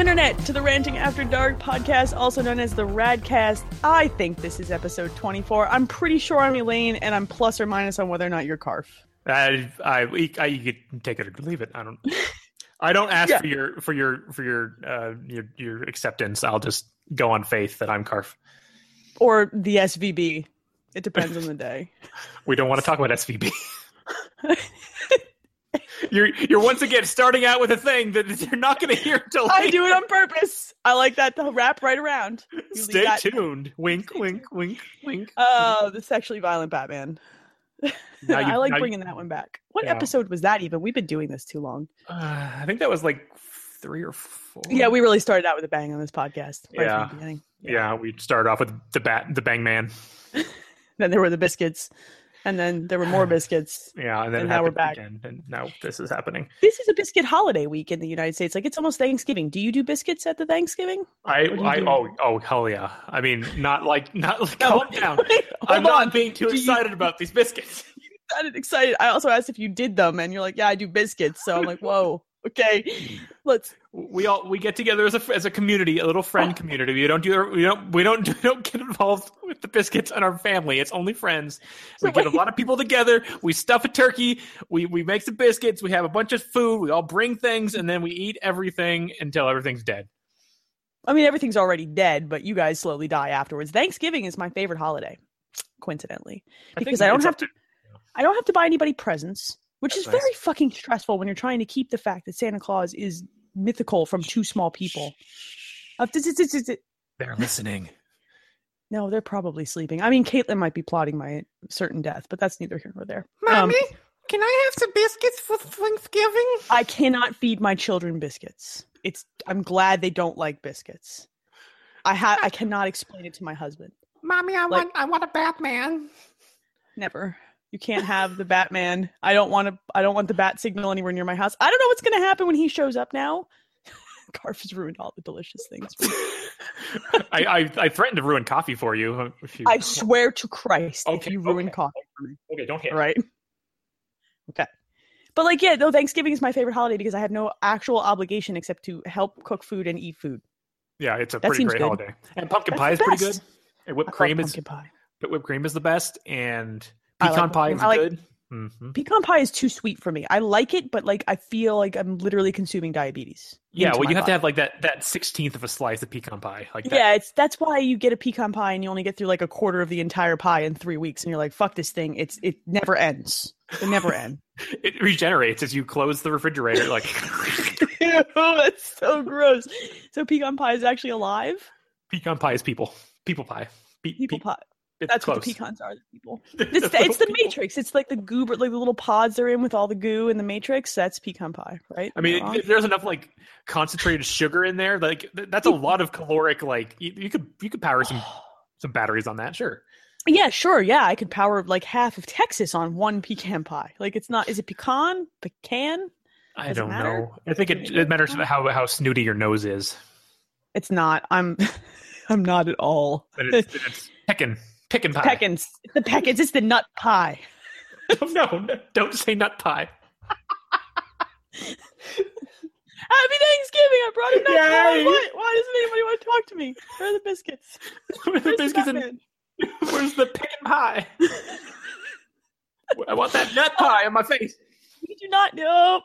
Welcome, Internet, to the Ranting After Dark podcast, also known as the Radcast. I think this is episode 24. I'm pretty sure I'm Elaine, and I'm plus or minus on whether or not you're Carf. I, I, I, you can take it or leave it. I don't. I don't ask Yeah. for your for your for your uh your your acceptance. I'll just go on faith that I'm Carf. Or the SVB. It depends on the day. We don't want to talk about SVB. you're you're once again starting out with a thing that you're not going to hear until I do it on purpose. I like that to wrap right around. You Stay that- tuned. Wink, wink, wink, wink. Oh, the sexually violent Batman. You- I like now you- bringing that one back. What Yeah. episode was that even? We've been doing this too long. Uh, I think that was like three or four. Yeah, we really started out with a bang on this podcast. Right Yeah. from the beginning. yeah we started off with the bat the Bang Man. Then there were the biscuits. And then there were more biscuits. Yeah, and then And it now we're back. again, and now this is happening. This is a biscuit holiday week in the United States. Like it's almost Thanksgiving. Do you do biscuits at the Thanksgiving? I, What do you I oh oh hell yeah! I mean, not like not like calm down. Hold I'm on. not being too Do you- excited about these biscuits. sounded excited. I also asked if you did them, and you're like, "Yeah, I do biscuits." So I'm like, "Whoa, okay, hmm. let's." We all we get together as a as a community, a little friend community. We don't do we don't we don't we don't get involved with the biscuits and our family. It's only friends. We So get a lot of people together. We stuff a turkey. We we make some biscuits. We have a bunch of food. We all bring things, and then we eat everything until everything's dead. I mean, everything's already dead, but you guys slowly die afterwards. Thanksgiving is my favorite holiday, coincidentally, because I don't have up to. I don't have to buy anybody presents, which That's is nice. very fucking stressful when you're trying to keep the fact that Santa Claus is mythical from two small people. Uh, th- th- th- th- th- They're listening. No, they're probably sleeping. I mean, Caitlin might be plotting my certain death, but that's neither here nor there. Um, can I have some biscuits for Thanksgiving? I cannot feed my children biscuits. It's. I'm glad they don't like biscuits. I ha- I cannot explain it to my husband. Mommy, I Like- I want a Batman. Never. You can't have the Batman. I don't want to. I don't want the bat signal anywhere near my house. I don't know what's going to happen when he shows up now. Carf has ruined all the delicious things. I, I I threatened to ruin coffee for you. you I swear to Christ, if you ruin okay. coffee for me, okay, don't hit. right? Okay. But like, yeah, no. Thanksgiving is my favorite holiday because I have no actual obligation except to help cook food and eat food. Yeah, it's a That pretty seems great good. holiday. And pumpkin That's pie is pretty good. And whipped cream is pumpkin pie. but whipped cream is the best. And I like pecan pie is like- good. hmm Pecan pie is too sweet for me. I like it, but like I feel like I'm literally consuming diabetes. Yeah, well, you have body. to have like that that sixteenth of a slice of pecan pie. Like that. Yeah, it's that's why you get a pecan pie and you only get through like a quarter of the entire pie in three weeks, and you're like, "Fuck this thing! It's it never ends. It never ends." it regenerates as you close the refrigerator. Like Ew, that's so gross. So pecan pie is actually alive. pecan pie is people. People pie. Pe- People pe- pie. It's That's close. what the pecans are. The people. It's the, it's the Matrix. It's like the goober, like the little pods they're in with all the goo in the Matrix. That's pecan pie, right? I mean, if there's enough like concentrated sugar in there, like th- that's a lot of caloric. Like you, you could you could power some some batteries on that. Sure. Yeah, sure. Yeah, I could power like half of Texas on one pecan pie. Like it's not. Is it pecan? Pecan? I Does don't know. I think it, it matters how how snooty your nose is. It's not. I'm. I'm not at all. But it's, it's peckin peckin pie. Peckins. The Peckins. It's the nut pie. no, no, don't say nut pie. Happy Thanksgiving! I brought a nut pie. Why, why doesn't anybody want to talk to me? Where are the biscuits? Where's the Where's the biscuits and where's the peckin pie? I want that nut pie on my face. We do not know.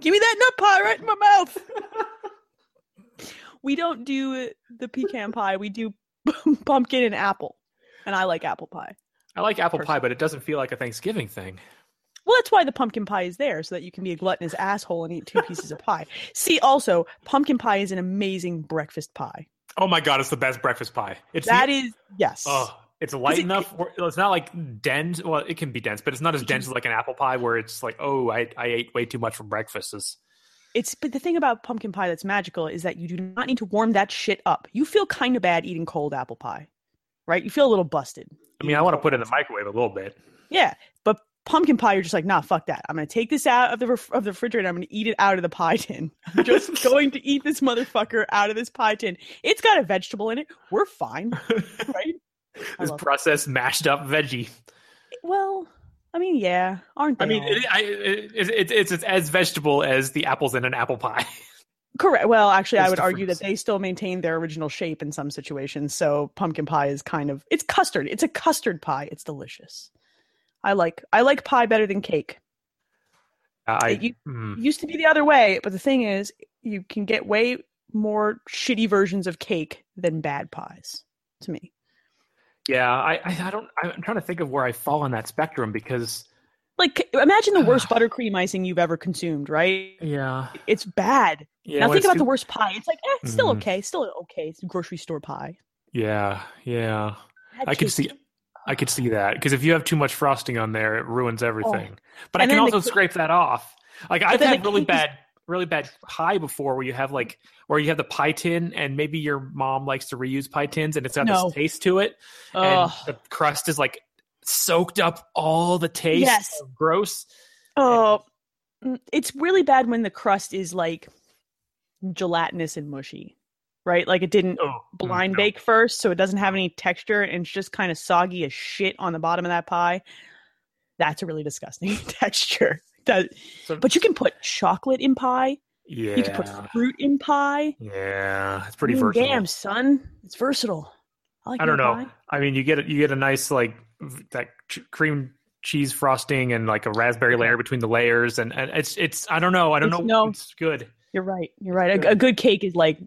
Give me that nut pie right in my mouth. we don't do the pecan pie. We do pumpkin and apple, and I like apple pie. I like apple pie, but it doesn't feel like a Thanksgiving thing. Well, that's why the pumpkin pie is there, so that you can be a gluttonous asshole and eat two pieces of pie. See, also, pumpkin pie is an amazing breakfast pie. Oh my god, it's the best breakfast pie. It's That the, is yes. oh, it's light it- enough. Where, it's not like dense. Well, it can be dense, but it's not as dense as like an apple pie, where it's like, oh, I, I ate way too much for breakfast. It's, It's but the thing about pumpkin pie that's magical is that you do not need to warm that shit up. You feel kind of bad eating cold apple pie, right? You feel a little busted. I mean, I want to put it in the microwave a little bit. Yeah, but pumpkin pie, you're just like, nah, fuck that. I'm gonna take this out of the ref- of the refrigerator. I'm gonna eat it out of the pie tin. I'm just going to eat this motherfucker out of this pie tin. It's got a vegetable in it. We're fine, right? This processed, mashed up veggie. Well, I mean, yeah, aren't they? I mean, it, I, it, it, it's it's as vegetable as the apples in an apple pie. Correct. Well, actually, I would argue that they still maintain their original shape in some situations. So pumpkin pie is kind of it's custard. It's a custard pie. It's delicious. I like I like pie better than cake. I It mm, used to be the other way, but the thing is, you can get way more shitty versions of cake than bad pies. To me, yeah. I, I I don't. I'm trying to think of where I fall on that spectrum because like imagine the worst buttercream icing you've ever consumed. Right? yeah, It's bad. Yeah. now think about too- the worst pie. It's like eh, it's still Mhm. okay. Still okay. It's grocery store pie. Yeah, yeah. I could see. I could see that because if you have too much frosting on there, it ruins everything. but I Oh. Can the also scrape that off. Like I've had really is- bad, really bad pie before, where you have like, where you have the pie tin, and maybe your mom likes to reuse pie tins, and it's got No. this taste to it, and the crust is like soaked up all the taste. Yes. gross. Oh, mm, it's really bad when the crust is like gelatinous and mushy, right? Like it didn't Oh, mm, blind no. bake first, so it doesn't have any texture and it's just kind of soggy as shit on the bottom of that pie. That's a really disgusting texture. That, So- but you can put chocolate in pie. yeah, You can put fruit in pie. yeah, it's pretty I mean, versatile. Damn, son, it's versatile. I like I don't know. pie. I mean, you get you get a nice like that ch- cream cheese frosting and like a raspberry layer between the layers, and, and it's it's I don't know. I don't It's- know. no. It's good. You're right. You're right. A, Good. a good cake is like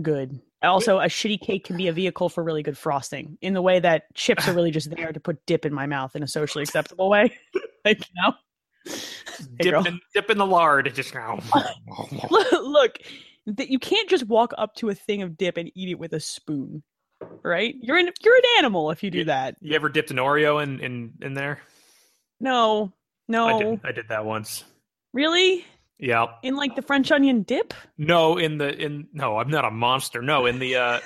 good. Also, a shitty cake can be a vehicle for really good frosting in the way that chips are really just there to put dip in my mouth in a socially acceptable way. like, you know? dip in dip in the lard. Just Look, look that you can't just walk up to a thing of dip and eat it with a spoon, right? You're an you're an animal if you do that. you ever dipped an Oreo in in in there? No, no, I did. I did that once. really? Yeah. In like the French onion dip? No, in the in no, I'm not a monster. No, in the uh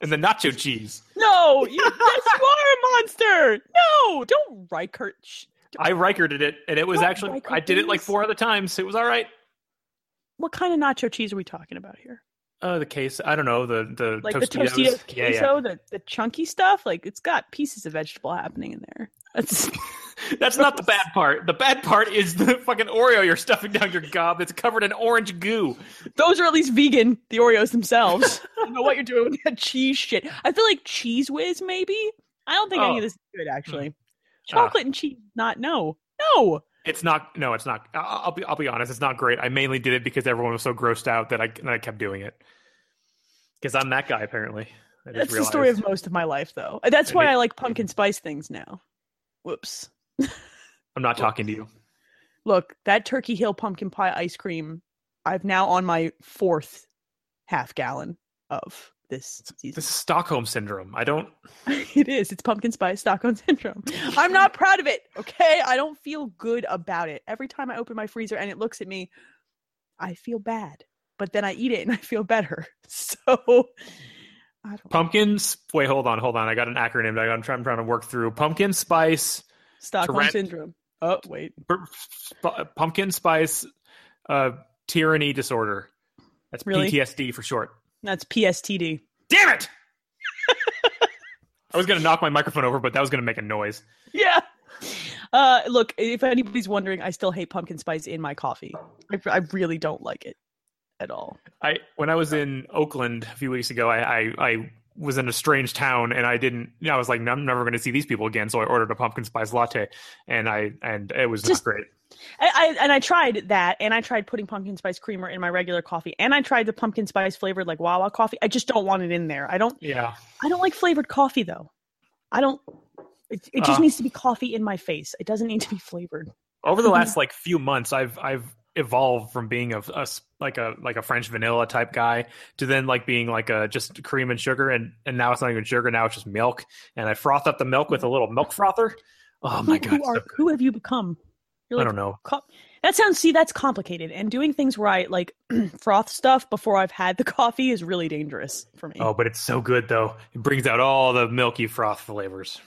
in the nacho cheese. No, you, yes, you are a monster. No, don't Reichert. sh- I Reicherted it, and it was actually Riker I did it like four other times. It was all right. What kind of nacho cheese are we talking about here? Oh, the case. I don't know the the Like Tostitos. the Tostitos Yeah, yeah. the the chunky stuff. Like it's got pieces of vegetable happening in there. That's That's not the bad part. The bad part is the fucking Oreo you're stuffing down your gob that's covered in orange goo. those are at least vegan. The Oreos themselves. I don't know what you're doing with that cheese shit. I feel like Cheez Whiz maybe. I don't think any Oh. of this is good actually. Ah. Chocolate and cheese, not no, no. It's not. No, it's not. I'll be. I'll be honest. It's not great. I mainly did it because everyone was so grossed out that I that I kept doing it. Because I'm that guy apparently. That's the story of most of my life, though. That's And why it- I like pumpkin spice things now. Whoops. I'm not talking to you. Look, that Turkey Hill pumpkin pie ice cream, I've now on my fourth half gallon of this season. This is Stockholm syndrome. I don't. it is. It's pumpkin spice Stockholm syndrome. I'm not proud of it. Okay. I don't feel good about it. Every time I open my freezer and it looks at me, I feel bad. But then I eat it and I feel better. So I don't Pumpkins. Wait, hold on, hold on. I got an acronym that I'm trying, I'm trying to work through. Pumpkin spice. Stockholm syndrome. Oh, wait. sp- pumpkin spice. Uh, tyranny disorder. That's Really? PTSD for short. That's PSTD. Damn it! I was gonna knock my microphone over, but that was gonna make a noise. Yeah. Uh, look, if anybody's wondering, I still hate pumpkin spice in my coffee. I, I really don't like it at all. I when I was in Oakland a few weeks ago, I I, I was in a strange town and I didn't. You know, I was like, I'm never going to see these people again. So I ordered a pumpkin spice latte, and I and it was Just- great. I, I and I tried that, and I tried putting pumpkin spice creamer in my regular coffee, and I tried the pumpkin spice flavored like Wawa coffee. I just don't want it in there. I don't. Yeah, I don't like flavored coffee though. I don't. It, it just Uh. needs to be coffee in my face. It doesn't need to be flavored. over the Mhm. last like few months, I've I've evolved from being a, a like a like a French vanilla type guy to then like being like a just cream and sugar, and and now it's not even sugar. Now it's just milk, and I froth up the milk with a little milk frother. Oh my who, god, who, are, who have you become? You're I don't know. co- that sounds. See, that's complicated, and doing things right, like froth stuff before I've had the coffee, is really dangerous for me. Oh, but it's so good though. It brings out all the milky froth flavors.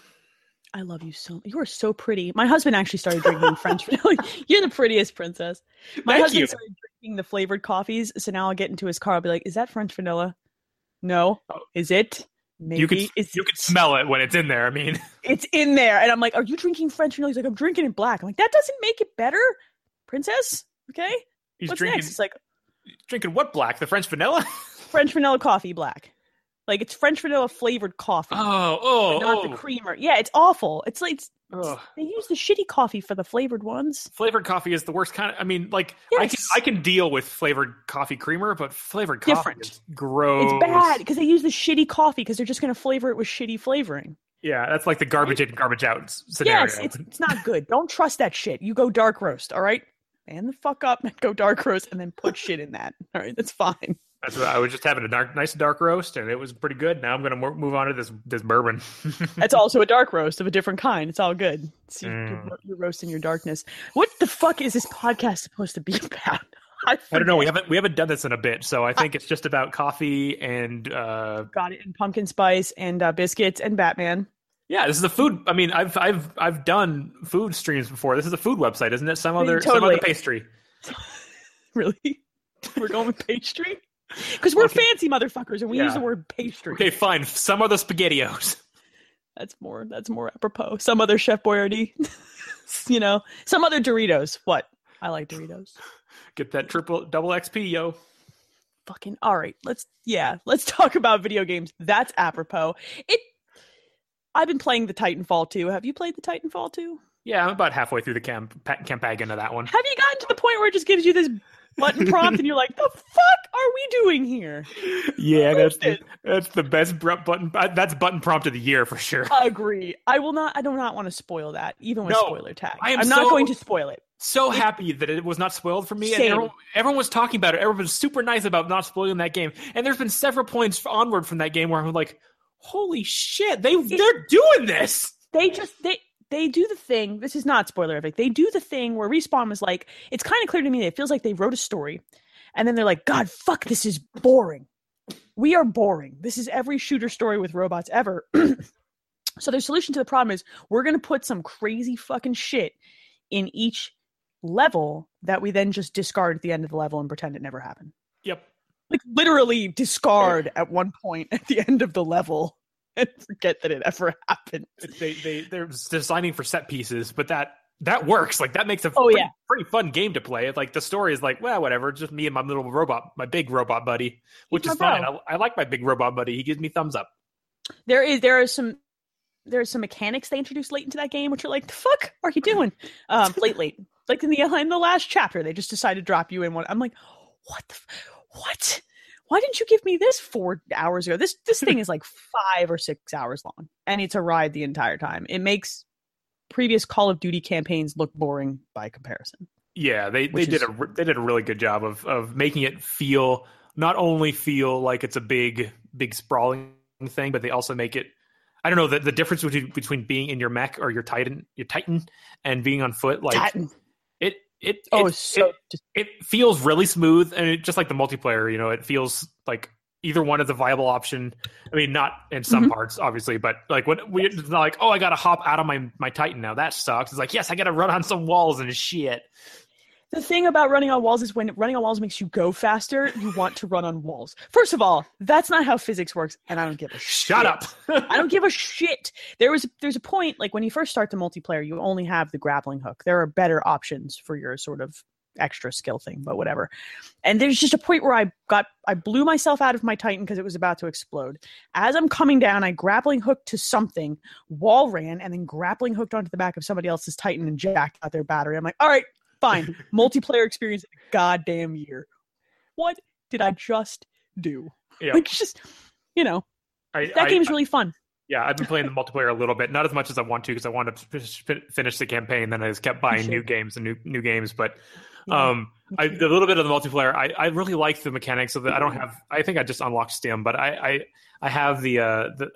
I love you so. You are so pretty. My husband actually started drinking French vanilla. You're the prettiest princess. My Thank husband you. started drinking the flavored coffees, so now I'll get into his car. I'll be like, "Is that French vanilla? No. Oh. Is it? Maybe. You can you can smell it when it's in there. I mean, It's in there." And I'm like, "Are you drinking French vanilla?" He's like, "I'm drinking it black." I'm like, "That doesn't make it better, princess." Okay. he's What's drinking. next? It's like, Drinking what black? The French vanilla? French vanilla coffee black. Like it's French vanilla flavored coffee. Oh, oh, not oh. the creamer. Yeah, it's awful. It's like it's, they use the shitty coffee for the flavored ones. Flavored coffee is the worst kind of. I mean, like I can I can deal with flavored coffee creamer, but flavored coffee Different. is gross. It's bad because they use the shitty coffee because they're just going to flavor it with shitty flavoring. Yeah, that's like the garbage in, garbage out scenario. Yes, it's it's not good. Don't trust that shit. You go dark roast, all right? Man the fuck up and go dark roast and then put shit in that. All right, that's fine. That's what I was just having a dark, nice dark roast, and it was pretty good. Now I'm gonna mo- move on to this this bourbon. That's also a dark roast of a different kind. It's all good. Mm. you're, you're roasting your darkness. What the fuck is this podcast supposed to be about? I, I don't know. We haven't we haven't done this in a bit, so I think it's just about coffee and uh, got it in pumpkin spice and uh, biscuits and Batman. yeah. This is a food. I mean, I've I've I've done food streams before. This is a food website, isn't it? Some other some Totally. other pastry. Really? We're going with pastry? Because we're Okay. fancy motherfuckers and we use the word pastry. Okay, fine. Some other spaghettios. That's more that's more apropos. Some other Chef Boyardee. you know, some other Doritos. What? I like Doritos. Get that triple double XP, yo. Fucking all right. Let's yeah, let's talk about video games. That's apropos. It I've been playing the Titanfall 2. Have you played the Titanfall 2? Yeah, I'm about halfway through the camp pa- campaign of that one. Have you gotten to the point where it just gives you this button prompt and you're like, the fuck are we doing here? Yeah, that's the, that's the best button. uh, That's button prompt of the year for sure. I Agree. I will not I do not want to spoil that, even with No, spoiler tag. I am I'm not going to spoil it. so happy that it was not spoiled for me. And everyone, everyone was talking about it. Everyone was super nice about not spoiling that game. And there's been several points onward from that game where I'm like, holy shit, they they're doing this. they just they they do the thing. This is not spoiler epic. They do the thing where respawn was like, it's kind of clear to me that it feels like they wrote a story, and then they're like, God, fuck, this is boring. We are boring. This is every shooter story with robots ever. so their solution to the problem is we're gonna put some crazy fucking shit in each level that we then just discard at the end of the level and pretend it never happened. Yep. Like literally discard at one point at the end of the level and forget that it ever happened. They they they're designing for set pieces, but that that works. Like that makes a Oh, pretty, yeah. pretty fun game to play. Like the story is like, well, whatever. Just me and my little robot, my big robot buddy, which my is fine. I, I like my big robot buddy. He gives me thumbs up. there is there are some there are some mechanics they introduced late into that game which are like the fuck are you doing um late late like in the in the last chapter they just decided to drop you in one i'm like what the f- what why didn't you give me this four hours ago this this thing is like five or six hours long and it's a ride the entire time it makes previous call of duty campaigns look boring by comparison Yeah, they, they did is- a they did a really good job of of making it feel not only feel like it's a big big sprawling thing, but they also make it. I don't know the, the difference between between being in your mech or your titan your titan and being on foot. Like Titan. It oh it, so it, it feels really smooth and it, just like the multiplayer. You know, it feels like either one is a viable option. I mean, not in some Mhm. parts, obviously, but like when we it's not like, oh, I got to hop out of my my Titan now. That sucks. It's like, yes, I got to run on some walls and shit. The thing about running on walls is when running on walls makes you go faster, you want to run on walls. First of all, that's not how physics works, and I don't give a Shut shit. up. I don't give a shit. There was there's a point like when you first start the multiplayer, you only have the grappling hook. There are better options for your sort of extra skill thing, but whatever. And there's just a point where I got I blew myself out of my Titan because it was about to explode. As I'm coming down, I grappling hooked to something, wall ran, and then grappling hooked onto the back of somebody else's Titan and jacked out their battery. I'm like, all right, fine. Multiplayer experience goddamn year. What did I just do? Yeah. Like just you know, I, that I- game's really fun. Yeah, I've been playing the multiplayer a little bit, not as much as I want to because I want to finish, finish the campaign. Then I just kept buying new games and new new games. But um, I, a little bit of the multiplayer, I, I really like the mechanics of that. I don't have. I think I just unlocked Stim, but I I, I have the uh the.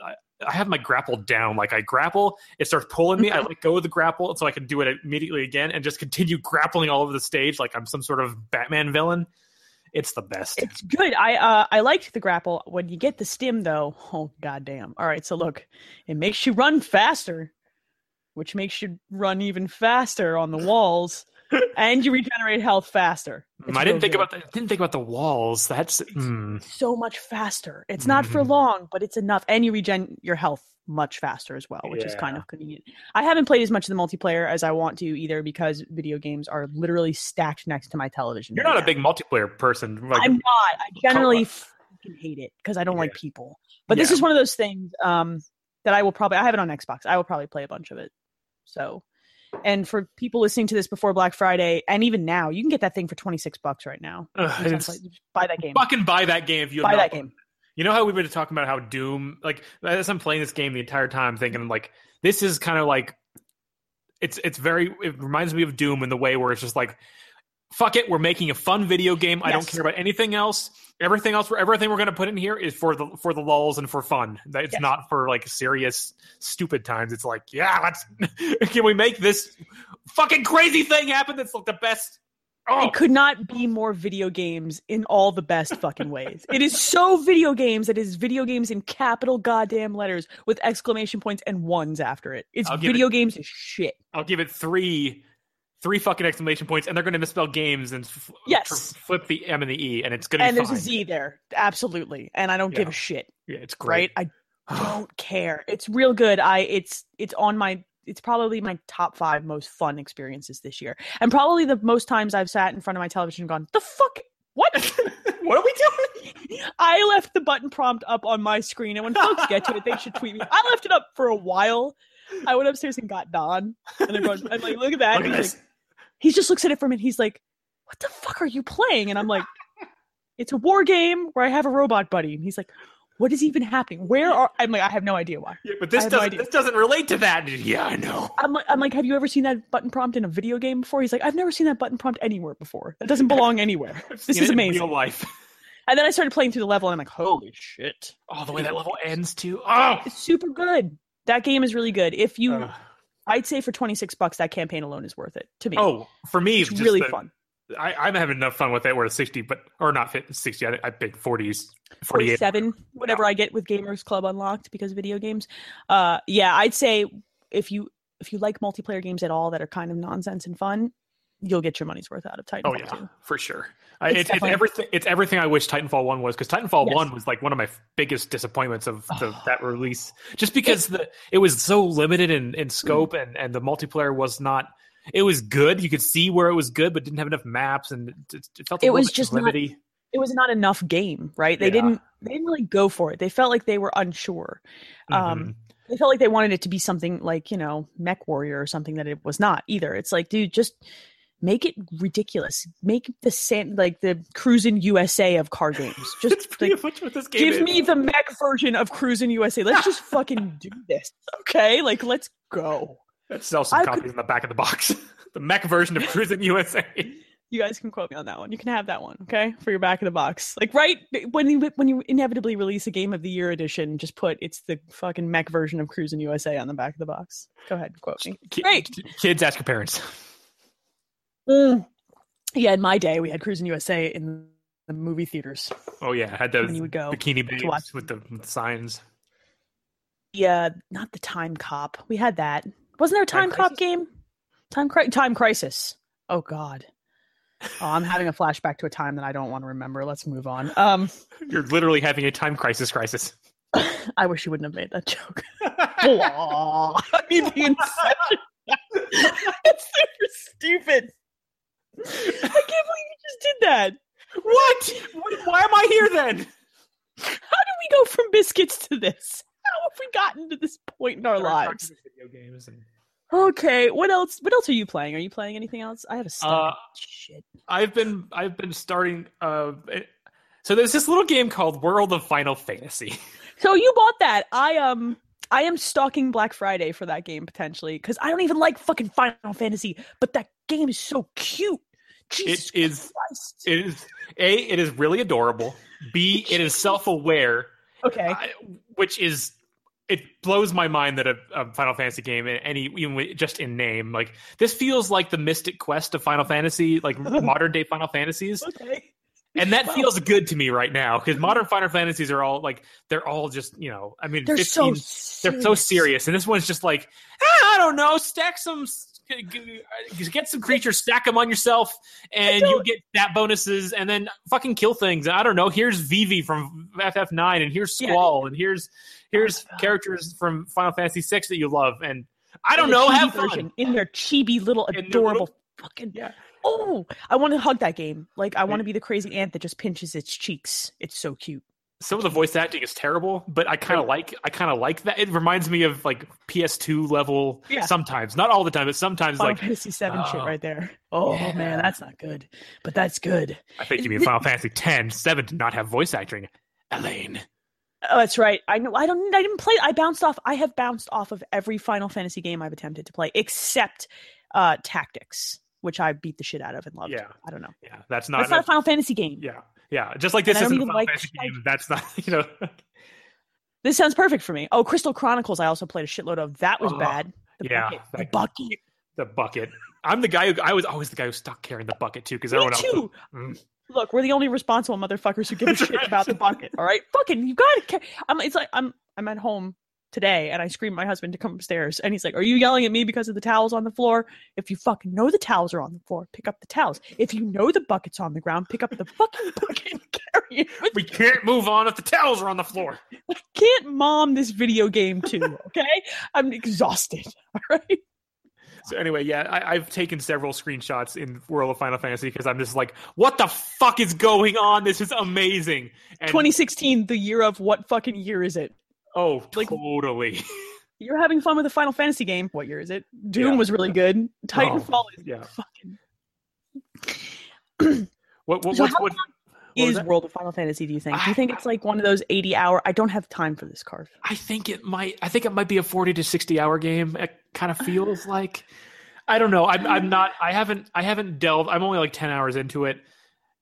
I, have my grapple down. Like I grapple, it starts pulling me. I let go of the grapple so I can do it immediately again and just continue grappling all over the stage like I'm some sort of Batman villain. It's the best. It's good. I uh I liked the grapple. When you get the stim though, oh goddamn. All right, so look, it makes you run faster, which makes you run even faster on the walls. And you regenerate health faster. It's I didn't think good. about that. Didn't think about the walls. That's mm, so much faster. It's not for Mhm. long, but it's enough, and you regen your health much faster as well, which is kind of convenient. I haven't played as much of the multiplayer as I want to either because video games are literally stacked next to my television. you're right not a big multiplayer person. Like, I'm not. I generally fucking hate it because I don't like people. But this is one of those things um, that I will probably. I have it on Xbox. I will probably play a bunch of it. So, and for people listening to this before Black Friday, and even now, you can get that thing for twenty six bucks right now. ugh, You just it's- wanna play- buy that game. fucking buy that game if you Buy that game. You know how we've been talking about how Doom, like as I'm playing this game the entire time, thinking like this is kind of like it's it's very it reminds me of Doom in the way where it's just like fuck it, we're making a fun video game. I don't care about anything else. Everything else, everything we're going to put in here is for the for the lulls and for fun. It's Yes. not for like serious stupid times. It's like yeah, let's can we make this fucking crazy thing happen? That's like the best. Oh, It could not be more video games in all the best fucking ways. It is so video games that it is video games in capital goddamn letters with exclamation points and ones after it. It's video games is shit. I'll give it three, three fucking exclamation points, and they're going to misspell games and f- Yes. f- flip the M and the E, and it's going to be And there's fine. a Z there. Absolutely. And I don't give a shit. Yeah, it's great. Right? I don't care. It's real good. I it's it's on my it's probably my top five most fun experiences this year. And probably the most times I've sat in front of my television and gone, the fuck what? what are we doing? I left the button prompt up on my screen, and when folks get to it, they should tweet me. I left it up for a while. I went upstairs and got Don, and everyone, I'm like, "Look at that!" Look at he's this. like, he just looks at it for a minute. He's like, "What the fuck are you playing?" And I'm like, "It's a war game where I have a robot buddy." And he's like, "What is even happening? Where are?" I'm like, "I have no idea why." Yeah, but this doesn't. idea. this doesn't relate to that. Yeah, I know. I'm like, I'm like, "Have you ever seen that button prompt in a video game before?" He's like, "I've never seen that button prompt anywhere before. That doesn't belong anywhere." This is amazing. Real life. And then I started playing through the level, and I'm like, "Holy shit!" Oh, the way that level ends too. Oh, It's super good. That game is really good. If you, Ugh. I'd say for 26 bucks, that campaign alone is worth it to me. oh, for me, it's just really the- fun. I, I'm having enough fun with it. Where it's 60, but or not fit 60. I, I picked 40s, 48. 47, whatever I get with Gamers Club unlocked because of video games. Uh, yeah, I'd say if you if you like multiplayer games at all that are kind of nonsense and fun, you'll get your money's worth out of Titanfall Oh yeah, 2. for sure. I, It's it's, it's everything. It's everything I wish Titanfall One was because Titanfall Yes. One was like one of my biggest disappointments of the, that release. Just because the it was so limited in, in scope and and the multiplayer was not. It was good. You could see where it was good, but didn't have enough maps, and it, it felt It was just not- limited. It was not enough game, right? They Yeah. didn't they didn't really go for it. They felt like they were unsure. Um, Mhm. they felt like they wanted it to be something like you know MechWarrior or something that it was not either it's like dude just make it ridiculous make the sand like the Cruis'n USA of car games It's just pretty like much what this game give is. me the mech version of Cruis'n USA let's just fucking do this okay like let's go Let's sell some I copies could- in the back of the box. the mech version of Cruis'n USA. you guys can quote me on that one you can have that one okay for your back of the box like right when you when you inevitably release a game of the year edition just put it's the fucking mech version of Cruis'n USA on the back of the box go ahead quote me Great. Kids, ask your parents. Mm. Yeah, in my day, we had Cruis'n USA in the movie theaters. Oh yeah, had those When you would go bikini babes with the, with the signs. Yeah, not the Time Cop. We had that. Wasn't there a Time Time, Cop Crisis? game? Time Cri- Time Crisis. Oh God. Oh, I'm having a flashback to a time that I don't want to remember. Let's move on. Um, You're literally having a time crisis crisis. I wish you wouldn't have made that joke. I mean, the inception. it's super stupid. I can't believe you just did that. What? What- Why am I here then? How do we go from biscuits to this? How have we gotten to this point in our lives? Video games and Okay, what else? What else are you playing? Are you playing anything else? I have a stack Uh, shit. I've been I've been starting. Uh, it- so there's this little game called World of Final Fantasy. So you bought that? I um, I am stalking Black Friday for that game potentially because I don't even like fucking Final Fantasy, but that game is so cute. Jesus It is it is a it is really adorable. B it is self aware, okay. which is it blows my mind that a, a Final Fantasy game, any even just in name, like this feels like the Mystic Quest of Final Fantasy, like modern day Final Fantasies. Okay. and that feels good to me right now because modern Final Fantasies are all like they're all just you know I mean They're 15, so they're so serious and this one's just like ah, I don't know stack some Uh, get some creatures, stack them on yourself, and you get stat bonuses, and then fucking kill things. I don't know. Here's Vivi from FF9, and here's Squall, yeah. and here's here's oh characters from Final Fantasy VI that you love, and I don't know. Have fun in their chibi little adorable little, fucking. Yeah. Oh, I want to hug that game. Like I want to be the crazy ant that just pinches its cheeks. It's so cute some of the voice acting is terrible, but I kind of like I kind of like that. It reminds me of like PS2 level yeah. sometimes, not all the time, but sometimes Final like Fantasy 7 shit right there. Oh yeah. man, that's not good, but that's good. I think you mean Final Fantasy 10. 7 did not have voice acting. Elaine. Oh, that's right. I know. I don't. I didn't play. I bounced off. I have bounced off of every Final Fantasy game I've attempted to play, except uh Tactics, which I beat the shit out of and loved. Yeah. I don't know. Yeah, that's not. That's not a Final Fantasy game. Yeah, yeah, just like this isn't a like, game. That's not you know. this sounds perfect for me. Oh, Crystal Chronicles. I also played a shitload of. That was bad. The yeah, bucket. the bucket. The bucket. I'm the guy who I was always the guy who stuck carrying the bucket too because everyone too. else. Mm. Look, we're the only responsible motherfuckers who give a shit about the bucket. All right, fucking, you gotta. Care. I'm. It's like I'm. I'm at home today and I screamed my husband to come upstairs and he's like, Are you yelling at me because of the towels on the floor? If you fucking know the towels are on the floor, pick up the towels. If you know the bucket's on the ground, pick up the fucking bucket and carry it. we can't move on if the towels are on the floor. I can't mom this video game too, okay? I'm exhausted. All right. So anyway, yeah, I, have taken several screenshots in World of Final Fantasy because I'm just like, what the fuck is going on? This is amazing. And 2016, the year of what fucking year is it? Oh, like, totally. You're having fun with a Final Fantasy game. What year is it? Doom yeah. was really good. Titanfall oh, is yeah. fucking. what what, so what, what is World of Final Fantasy? Do you think? do you think it's like one of those eighty hour? I don't have time for this, Carf. I think it might. I think it might be a forty to sixty hour game. It kind of feels like. I don't know. I'm I'm not. I haven't. I haven't delved. I'm only like ten hours into it,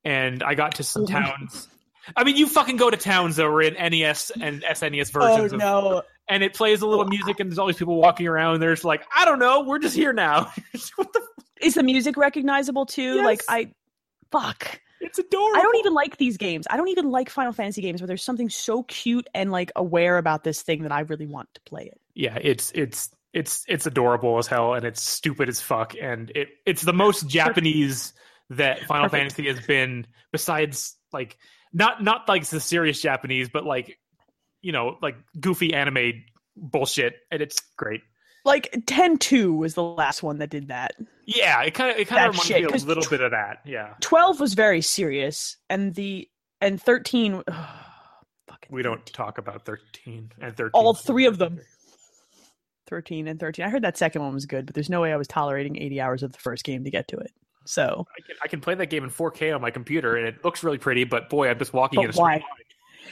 and I got to some oh towns. I mean, you fucking go to towns that were in NES and SNES oh, versions. Oh no! And it plays a little music, and there's always people walking around. And there's like, I don't know, we're just here now. what the? Is the music recognizable too? Yes. Like I, fuck. It's adorable. I don't even like these games. I don't even like Final Fantasy games where there's something so cute and like aware about this thing that I really want to play it. Yeah, it's it's it's it's adorable as hell and it's stupid as fuck and it it's the most Japanese that Final Perfect. Fantasy has been besides like not not like the serious Japanese, but like you know, like goofy anime bullshit, and it's great. Like 10-2 was the last one that did that. Yeah, it kind of it kind of reminds shit, me a little tw- bit of that. Yeah, twelve was very serious, and the and thirteen. Oh, we don't talk about thirteen and thirteen. All three of them. 13 and 13. I heard that second one was good, but there's no way I was tolerating 80 hours of the first game to get to it. So I can, I can play that game in 4K on my computer, and it looks really pretty. But boy, I'm just walking in a why?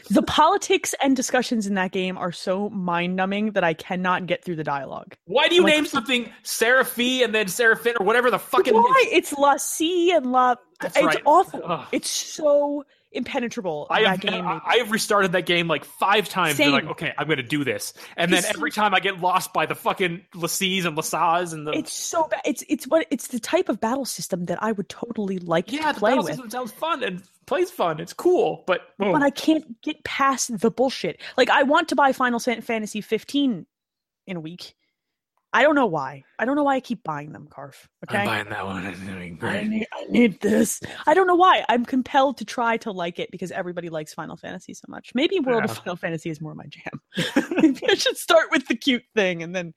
The politics and discussions in that game are so mind numbing that I cannot get through the dialogue. Why do you I'm name something Seraphi and then Seraphine or whatever the fucking? Why? It's La C and La. That's it's right. awful. Ugh. It's so impenetrable. I have, game. I have restarted that game like five times. Same. like, okay, I'm going to do this, and then every time I get lost by the fucking Lacies and Lasas and the. It's so bad. It's it's what it's the type of battle system that I would totally like yeah, to play battle with. System sounds fun and plays fun. It's cool, but oh. but I can't get past the bullshit. Like I want to buy Final Fantasy 15 in a week I don't know why. I don't know why I keep buying them, Carf. Okay, I'm buying that one. It's doing great. I need, I need this. I don't know why. I'm compelled to try to like it because everybody likes Final Fantasy so much. Maybe World yeah. of Final Fantasy is more my jam. Maybe I should start with the cute thing and then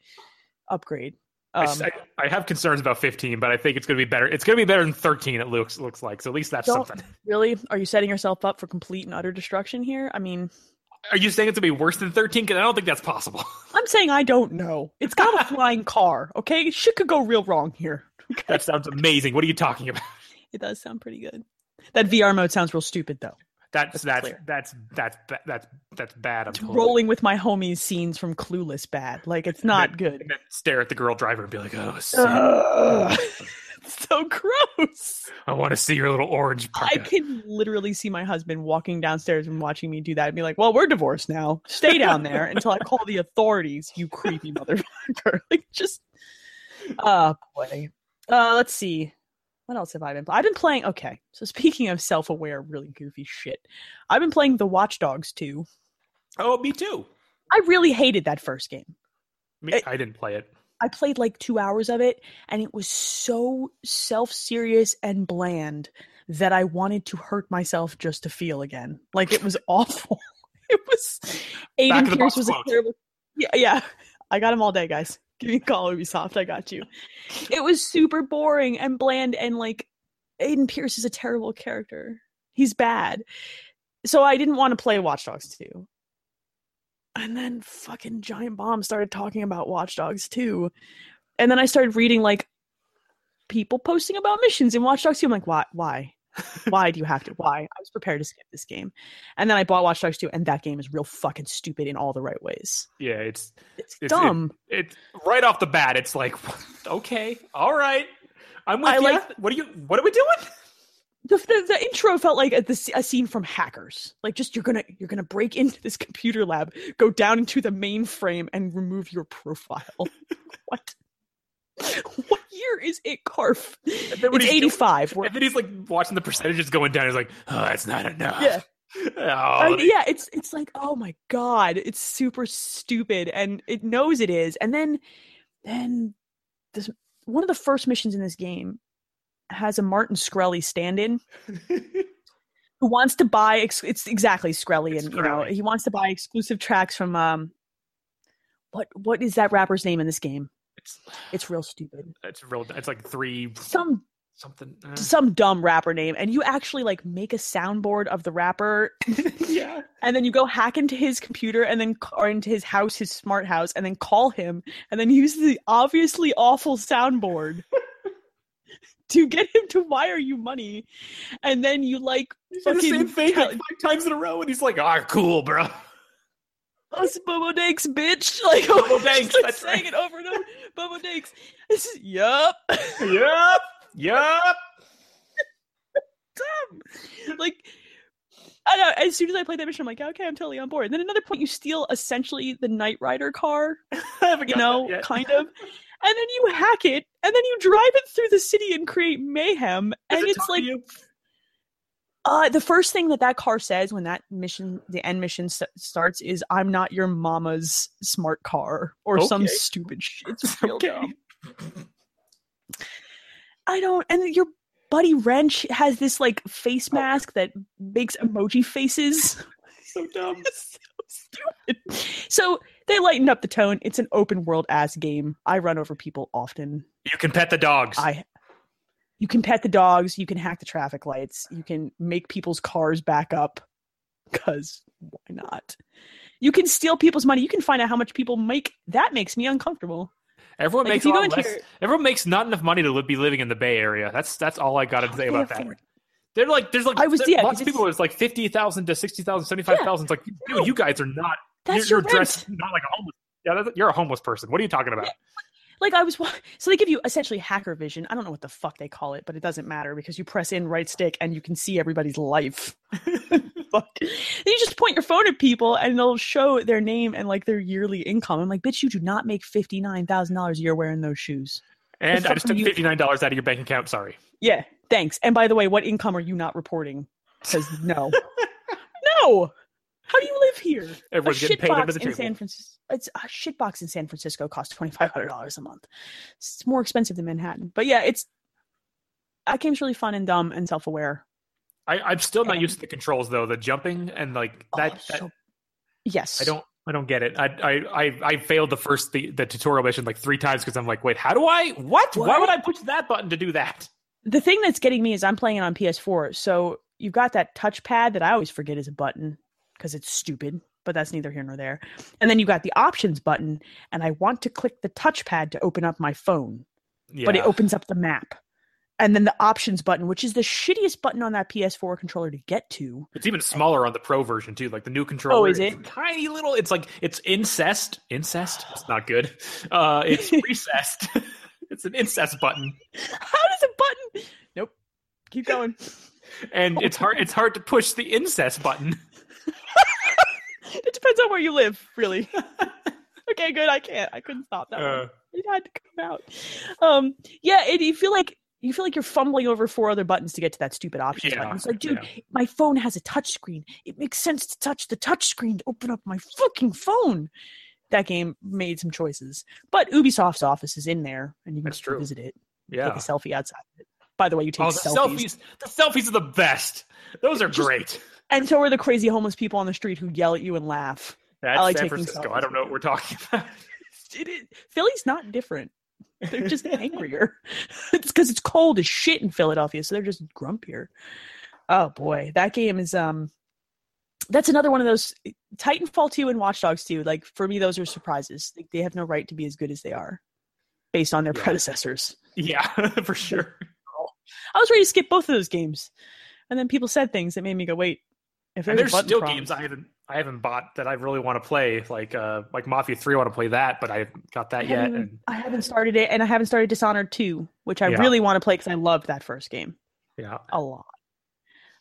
upgrade. Um, I, I, have concerns about 15, but I think it's going to be better. It's going to be better than 13. It looks looks like. So at least that's something. Really? Are you setting yourself up for complete and utter destruction here? I mean, are you saying it's gonna be worse than 13? Because I don't think that's possible. I'm saying I don't know. It's got a flying car. Okay, shit could go real wrong here. Okay? That sounds amazing. What are you talking about? It does sound pretty good. That VR mode sounds real stupid though. That's that's that's that's that's that's that's bad. I'm totally. rolling with my homies scenes from Clueless bad. Like it's not then, good. stare at the girl driver and be like, oh, so gross. I want to see your little orange. Parka. I can literally see my husband walking downstairs and watching me do that and be like, "Well, we're divorced now. Stay down there until I call the authorities, you creepy motherfucker." like, just, oh boy. Uh, let's see. What else have I been? I've been playing. Okay, so speaking of self-aware, really goofy shit, I've been playing the Watch Dogs 2. Oh, me too. I really hated that first game. Me, I didn't play it I played like two hours of it, and it was so self serious and bland that I wanted to hurt myself just to feel again. Like it was awful. it was. Aiden Pearce was a terrible. Yeah, yeah. I got him all day, guys. Give me a call, Ubisoft. I got you. It was super boring and bland, and like Aiden Pearce is a terrible character. He's bad. So I didn't want to play Watch Dogs 2. And then fucking Giant Bomb started talking about Watch Dogs 2, And then I started reading like people posting about missions in Watch Dogs 2. I'm like, why? Why? Why do you have to? Why? I was prepared to skip this game. And then I bought Watch Dogs 2, and that game is real fucking stupid in all the right ways. Yeah, it's It's, It's- dumb. it's right off the bat. It's like, okay, all right, I'm with I you. like- what are you? What are we doing? The, the, the intro felt like a, the, a scene from hackers. Like just you're gonna you're gonna break into this computer lab go down into the mainframe and remove your profile. What? What year is it carf it's he's- 85 We're- And then he's like watching the percentages going down. He's like, oh, that's not enough. yeah. Oh, I- yeah it's it's like oh my god it's super stupid and it knows it is. And then then this one of the first missions in this game has a martin Shkreli stand-in. Who wants to buy ex- it's exactly Shkreli It's and you know he wants to buy exclusive tracks from um what what is that rapper's name in this game? It's it's real stupid. It's real. It's like three some something. uh, some dumb rapper name and you actually like make a soundboard of the rapper yeah, and then you go hack into his computer and then or into his house his smart house and then call him and then use the obviously awful soundboard to get him to wire you money and then you like He said the same thing like five times in a row, and he's like, "Ah, cool, bro." us Bobo Danks, bitch. Like Bobo Danks, like, that's saying right. it over and over. Bobo Danks. This is yup. yup, yup. like I know. As soon as I played that mission, I'm like, okay, I'm totally on board. And then another point, you steal essentially the Knight Rider car, you know, kind of. And then you hack it, and then you drive it through the city and create mayhem. Does and it it's like, uh, the first thing that that car says when that mission, the end mission s- starts, is "I'm not your mama's smart car" or some stupid shit. It's real okay. dumb. I don't. And your buddy Wrench has this like face Oh. mask that makes emoji faces. so dumb. So stupid. So they lighten up the tone. It's an open world ass game. I run over people often. You can pet the dogs. I. You can pet the dogs. You can hack the traffic lights. You can make people's cars back up. Cause why not? You can steal people's money. You can find out how much people make. That makes me uncomfortable. Everyone Like, makes a lot less. your- Everyone makes not enough money to be living in the Bay Area. That's that's all I got to say about that. They're like, there's like, I was- there- yeah, lots of people. It's like fifty thousand to sixty thousand, seventy-five thousand. It's like, dude, No. you guys are not. That's you're, your you're dressed not like a homeless. Yeah, that's, you're a homeless person. What are you talking about? like I was so they give you essentially hacker vision. I don't know what the fuck they call it, but it doesn't matter because you press in right stick and you can see everybody's life. fuck. You just point your phone at people and they'll show their name and like their yearly income. I'm like, bitch, you do not make fifty nine thousand dollars a year wearing those shoes. And I just took fifty nine dollars out of your bank account. Sorry. Yeah, thanks. And by the way, what income are you not reporting? Because no, no. How do you live here? Everyone's a getting paid under the in table. San Francisco. It's a shitbox in San Francisco costs twenty five hundred dollars a month. It's more expensive than Manhattan, but yeah, it's that game's really fun and dumb and self aware. I, I'm still not And- used to the controls though. The jumping and like oh, that. that- Oh, so, yes, I don't. I don't get it. I I I, I failed the first the, the tutorial mission like three times because I'm like, wait, how do I? What? Why would I push that button to do that? The thing that's getting me is I'm playing it on PS4, so you've got that touchpad that I always forget is a button because it's stupid. But that's neither here nor there. And then you got the options button, and I want to click the touchpad to open up my phone. Yeah. but it opens up the map. And then the options button, which is the shittiest button on that PS4 controller to get to. It's even smaller on the Pro version too. Like the new controller. Oh, is it? tiny little? It's like it's incest. Incest. It's not good. Uh, it's recessed. it's an incest button, How does a button? Nope. Keep going. and it's hard. It's hard to push the incest button. Depends on where you live, really. okay, good. I can't. I couldn't stop that. one. Uh, It had to come out. Um, yeah, it, you feel like you feel like you're fumbling over four other buttons to get to that stupid options Yeah, button. It's like, dude, yeah. my phone has a touch screen. It makes sense to touch the touch screen to open up my fucking phone. that game made some choices. But Ubisoft's office is in there, and you can That's true. visit it. Yeah. Take a selfie outside of it. By the way, you take Oh, the selfies. selfies. The selfies are the best. Those are Just- great. And so are the crazy homeless people on the street who yell at you and laugh. That's like San Francisco. selfies. I don't know what we're talking about. It Philly's not different. They're just angrier. it's because it's cold as shit in Philadelphia, so they're just grumpier. Oh boy, that game is um. That's another one of those Titanfall 2 and Watch Dogs 2. Like for me, those are surprises. Like, they have no right to be as good as they are, based on their Yeah. predecessors. Yeah, for sure. I was ready to skip both of those games, and then people said things that made me go, "Wait, if And there's, there's still games I haven't I haven't bought that I really want to play, like uh like Mafia Three. I want to play that, but I haven't got I that yet. And I haven't started it, and I haven't started Dishonored 2, which I Yeah. really want to play because I loved that first game yeah, a lot.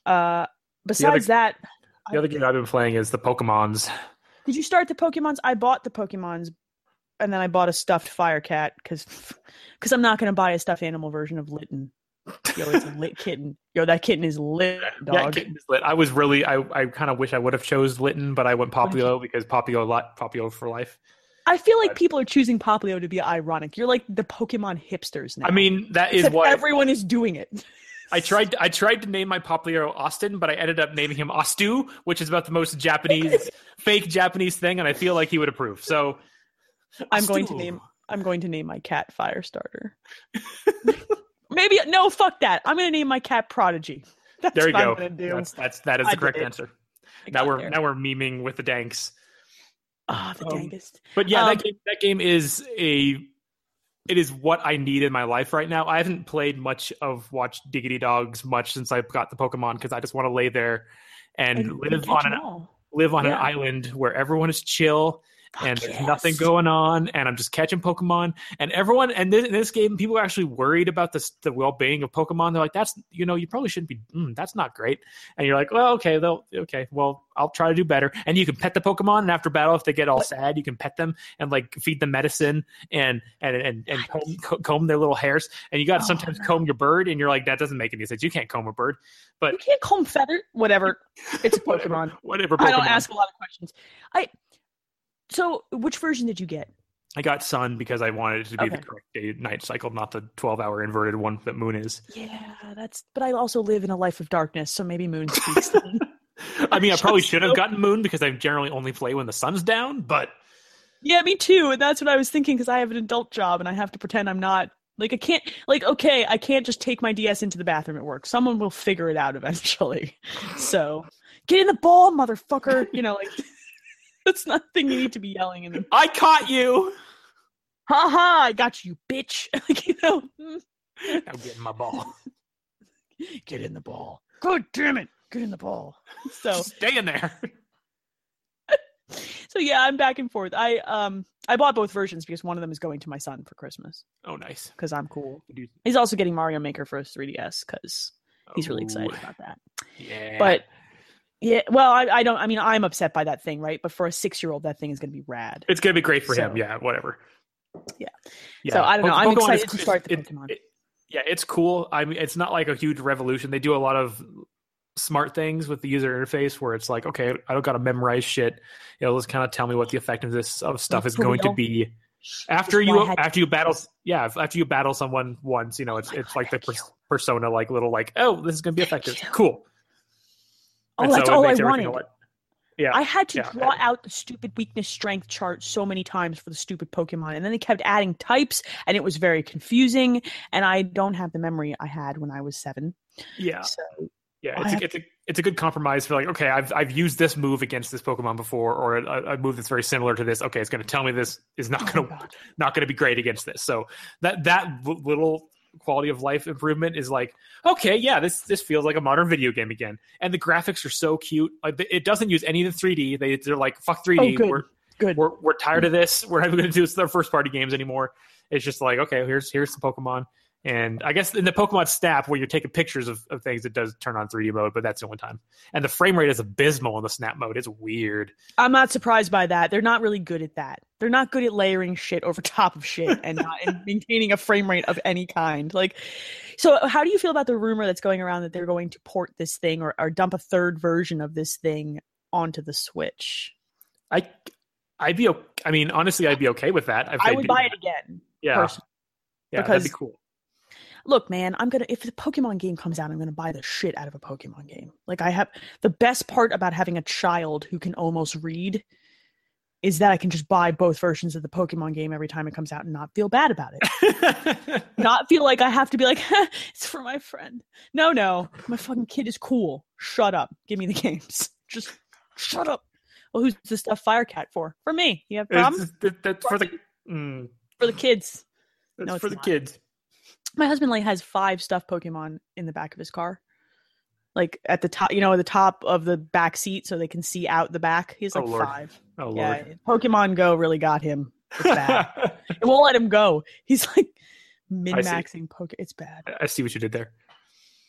Uh, besides that, the other game I've been playing is the Pokemon's. did you start the Pokemons? I bought the Pokemons, and then I bought a stuffed fire cat because because I'm not going to buy a stuffed animal version of Litten. Yo, it's a lit kitten. Yo, that kitten is lit, dog. Kitten is lit. I was really I, I kind of wish I would have chose Litten, but I went Popplio because Popplio li- Popplio for life. I feel like people are choosing Popplio to be ironic. You're like the Pokemon hipsters now. I mean, that is what everyone is doing it. I tried. I tried to name my Popplio Austin, but I ended up naming him Ostu, which is about the most Japanese, fake Japanese thing, and I feel like he would approve. So, I'm going to name I'm going to name my cat Firestarter. Maybe no, fuck that. I'm going to name my cat Prodigy. That's There you what go. I'm do. That's that's that is the did correct it. answer. I Now we're there. now we're memeing with the danks. Ah, the um, dangest. But yeah, Um, that game that game is a it is what I need in my life right now. I haven't played much of Watch Diggity Dogs much since I got the Pokemon because I just want to lay there and, And live on an them all. live on an island where everyone is chill and there's nothing going on and i'm just catching pokemon and everyone and this, in this game people are actually worried about this the well-being of pokemon they're like that's you know you probably shouldn't be mm, that's not great and you're like well okay they'll okay well i'll try to do better and you can pet the pokemon and after battle if they get all sad you can pet them and like feed them medicine and and and, and comb, comb their little hairs and you got to Oh, sometimes no. comb your bird and you're like that doesn't make any sense you can't comb a bird but You can't comb feather. Whatever. It's a whatever, Pokemon. whatever pokemon I don't ask a lot of questions. I. So, which version did you get? I got sun because I wanted it to be the correct day night cycle, not the twelve hour inverted one that moon is. Yeah, that's. But I also live in a life of darkness, so maybe Moon speaks. to. I mean, I probably should have gotten moon because I generally only play when the sun's down, but Yeah, me too. And that's what I was thinking because I have an adult job and I have to pretend I'm not like I can't like okay, I can't just take my DS into the bathroom at work. Someone will figure it out eventually. So get in the ball, motherfucker. You know, like that's nothing you need to be yelling and I caught you. ha ha, I got you, bitch. like, you know, I'm getting my ball. get in the ball. God damn it, get in the ball. So Stay in there. so yeah, I'm back and forth. I um I bought both versions because one of them is going to my son for Christmas Oh, nice. because I'm cool. He's also getting Mario Maker for his 3DS because he's really excited about that. Yeah, But yeah, well, I, I don't. I mean, I'm upset by that thing, right? But for a six year old, that thing is going to be rad. it's gonna be great for him. Yeah, whatever. Yeah. Yeah. So I don't know. I'm Pokemon excited to start the it- Pokemon. it- yeah, it's cool. I mean, it's not like a huge revolution. They do a lot of smart things with the user interface where it's like, okay, I don't got to memorize shit. It'll just kind of tell me what the effectiveness of stuff Like, is going to be. after That's you after you battle yeah after you battle someone once you know it's my it's God, like the you. persona like little like oh this is gonna be effective cool Oh, And that's so all I makes everything a wanted. yeah I had to yeah, draw out the stupid weakness strength chart so many times for the stupid Pokemon, and then they kept adding types, and it was very confusing. And I don't have the memory I had when I was seven. yeah So yeah it's a, it's a it's a good compromise for like okay I've I've used this move against this Pokemon before or a, a move that's very similar to this okay it's going to tell me this is not oh going to not going to be great against this so that that little quality of life improvement is like okay yeah this this feels like a modern video game again. And the graphics are so cute. Like it doesn't use any of the 3d they, they're like fuck 3d Oh, good. we're good. we're, we're tired of this. We're not going to do this their first party games anymore. It's just like okay here's here's some pokemon and i guess in the pokemon snap where you're taking pictures of, of things it does turn on 3d mode but that's the only time and the frame rate is abysmal in the snap mode it's weird I'm not surprised by that. They're not really good at that. They're not good at layering shit over top of shit and not and maintaining a frame rate of any kind. Like, so how do you feel about the rumor that's going around that they're going to port this thing or, or dump a third version of this thing onto the Switch? i I'd be. I mean, honestly, I'd be okay with that. I would buy that. it again. Yeah, personally. yeah, that'd be cool. Look, man, I'm gonna if the Pokemon game comes out, I'm gonna buy the shit out of a Pokemon game. Like I have the best part about having a child who can almost read is that I can just buy both versions of the Pokemon game every time it comes out and not feel bad about it. not feel like I have to be like, it's for my friend. No, no, my fucking kid is cool. Shut up. Give me the games. Just shut up. Well, who's the stuff Firecat for? For me. You have problems It's- that- that's for the. Mm, for the kids. that's No, it's for the not. kids. My husband like has five stuffed Pokemon in the back of his car. Like at the top, you know, at the top of the back seat so they can see out the back. He's Oh, like Lord. five. Oh yeah, lord. Pokemon Go really got him. It's bad. it won't let him go. He's like min maxing Poke. It's bad. I- see what you did there.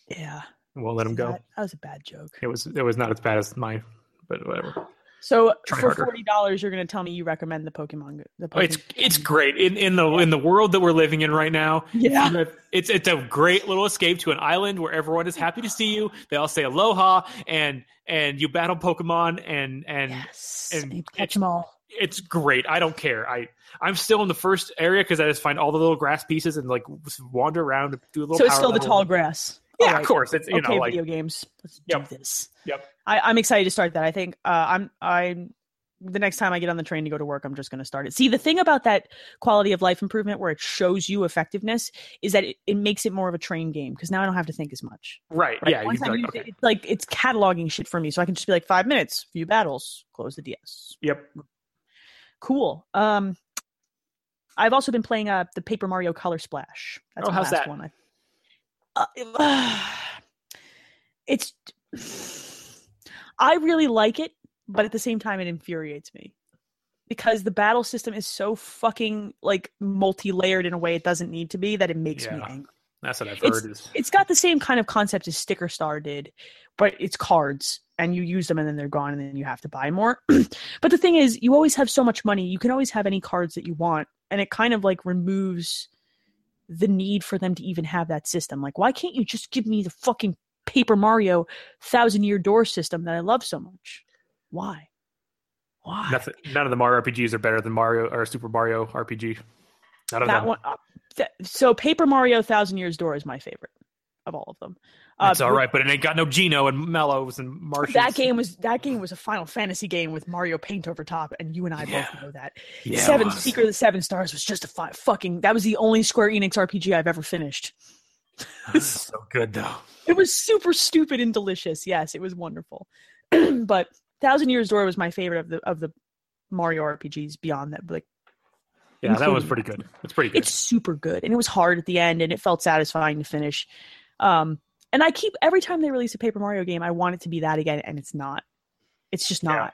Yeah. Won't let him See, go. That, that was a bad joke. It was. It was not as bad as mine, but whatever. So Try for harder. forty dollars, you're going to tell me you recommend the Pokemon. The Oh, it's Pokemon it's great in in the in the world that we're living in right now. Yeah. It's it's a great little escape to an island where everyone is happy to see you. They all say aloha and and you battle Pokemon and and yes. and you catch them all. it's great. I don't care. I I'm still in the first area because I just find all the little grass pieces and like wander around do a little. So it's still the tall grass. Yeah, right. of course. It's you okay, know like video games. Let's Yep. do this. Yep. I, I'm excited to start that. I think uh, I'm I'm the next time I get on the train to go to work, I'm just going to start it. See, the thing about that quality of life improvement where it shows you effectiveness is that it, it makes it more of a train game because now I don't have to think as much. right. Right? Yeah. Once I like, okay. it, it's like it's cataloging shit for me, so I can just be like five minutes, few battles, close the DS. Yep. Cool. Um, I've also been playing uh the Paper Mario Color Splash. That's Oh, how's last that? one. I, uh, it's. I really like it, but at the same time, it infuriates me because the battle system is so fucking like multi-layered in a way it doesn't need to be that it makes me angry. That's what I've It's- heard. Is It's got the same kind of concept as Sticker Star did, but it's cards and you use them and then they're gone and then you have to buy more. but the thing is, you always have so much money, you can always have any cards that you want, and it kind of like removes the need for them to even have that system. Like, why can't you just give me the fucking Paper Mario Thousand Year Door system that I love so much? Why? Why? nothing. None of the Mario RPGs are better than Mario or Super Mario RPG. None of that them. one. Uh, th- so Paper Mario Thousand Years Door is my favorite of all of them. Uh, It's all right, but it ain't got no Geno and Mallows and Marshes. That game was that game was a Final Fantasy game with Mario Paint over top, and you and I Yeah. both know that. Yeah, Seven. Secret of the Seven Stars was just a fi- fucking. That was the only Square Enix RPG I've ever finished. It's so good though. It was super stupid and delicious. Yes, it was wonderful. but Thousand Years Door was my favorite of the of the Mario RPGs. Beyond that, like Yeah, that was pretty good. It's pretty good. it's super good and it was hard at the end and it felt satisfying to finish um and i keep every time they release a paper mario game i want it to be that again and it's not. It's just not.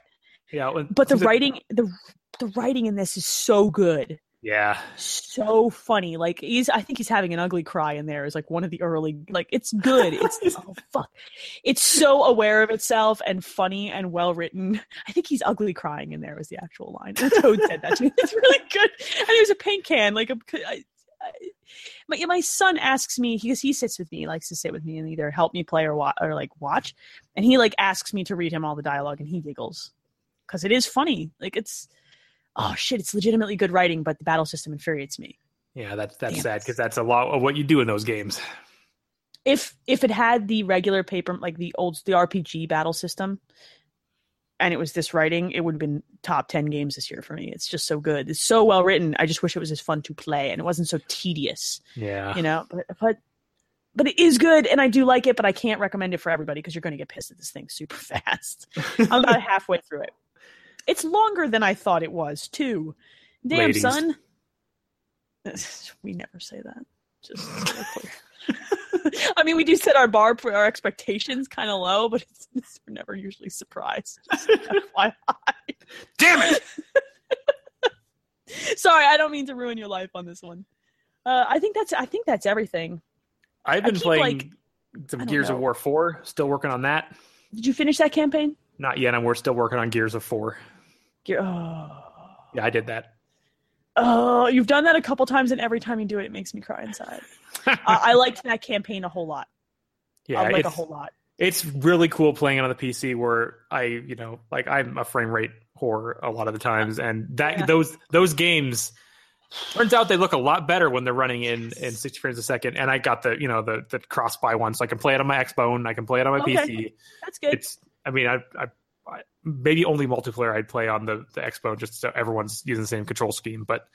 Yeah, well, but the was it- writing the the writing in this is so good. Yeah, so funny. Like he's i think he's having an ugly cry in there is like one of the early like it's good. It's oh fuck. It's so aware of itself and funny and well written. I think he's ugly crying in there was the actual line. And toad said that to me. It's really good. And there's a paint can like a my, my son asks me because he sits with me he likes to sit with me and either help me play or watch or like watch and he like asks me to read him all the dialogue and he giggles because it is funny like it's oh shit it's legitimately good writing but the battle system infuriates me yeah. That's that's Damn sad because that's a lot of what you do in those games. if if it had the regular paper like the old the rpg battle system and it was this writing it would have been top 10 games this year for me. It's just so good. It's so well written. I just wish it was as fun to play and it wasn't so tedious Yeah, you know? But but but it is good and i do like it but i can't recommend it for everybody because you're going to get pissed at this thing super fast. I'm about halfway through it. It's longer than i thought it was too. Damn Ladies. son. We never say that. Just so we're clear. I mean, we do set our bar for our expectations kind of low, but it's, it's, we're never usually surprised. Damn it! Sorry, I don't mean to ruin your life on this one. Uh, I think that's I think that's everything. I've been keep, playing like- some Gears of. War four. Still working on that. Did you finish that campaign? Not yet, and we're still working on Gears of four. Ge- Oh. Yeah, I did that. oh, you've done that a couple times, and every time you do it, it makes me cry inside. Uh, I liked that campaign a whole lot. yeah, I like a whole lot. It's really cool playing it on the PC where I, you know, like I'm a frame rate whore a lot of the times, and that Yeah. those those games turns out they look a lot better when they're running in in 60 frames a second. And I got the you know the the cross buy one, so I can play it on my Xbone, I can play it on my Okay. PC. That's good. It's, I mean, I, I, I maybe only multiplayer I'd play on the the Xbone just so everyone's using the same control scheme, but.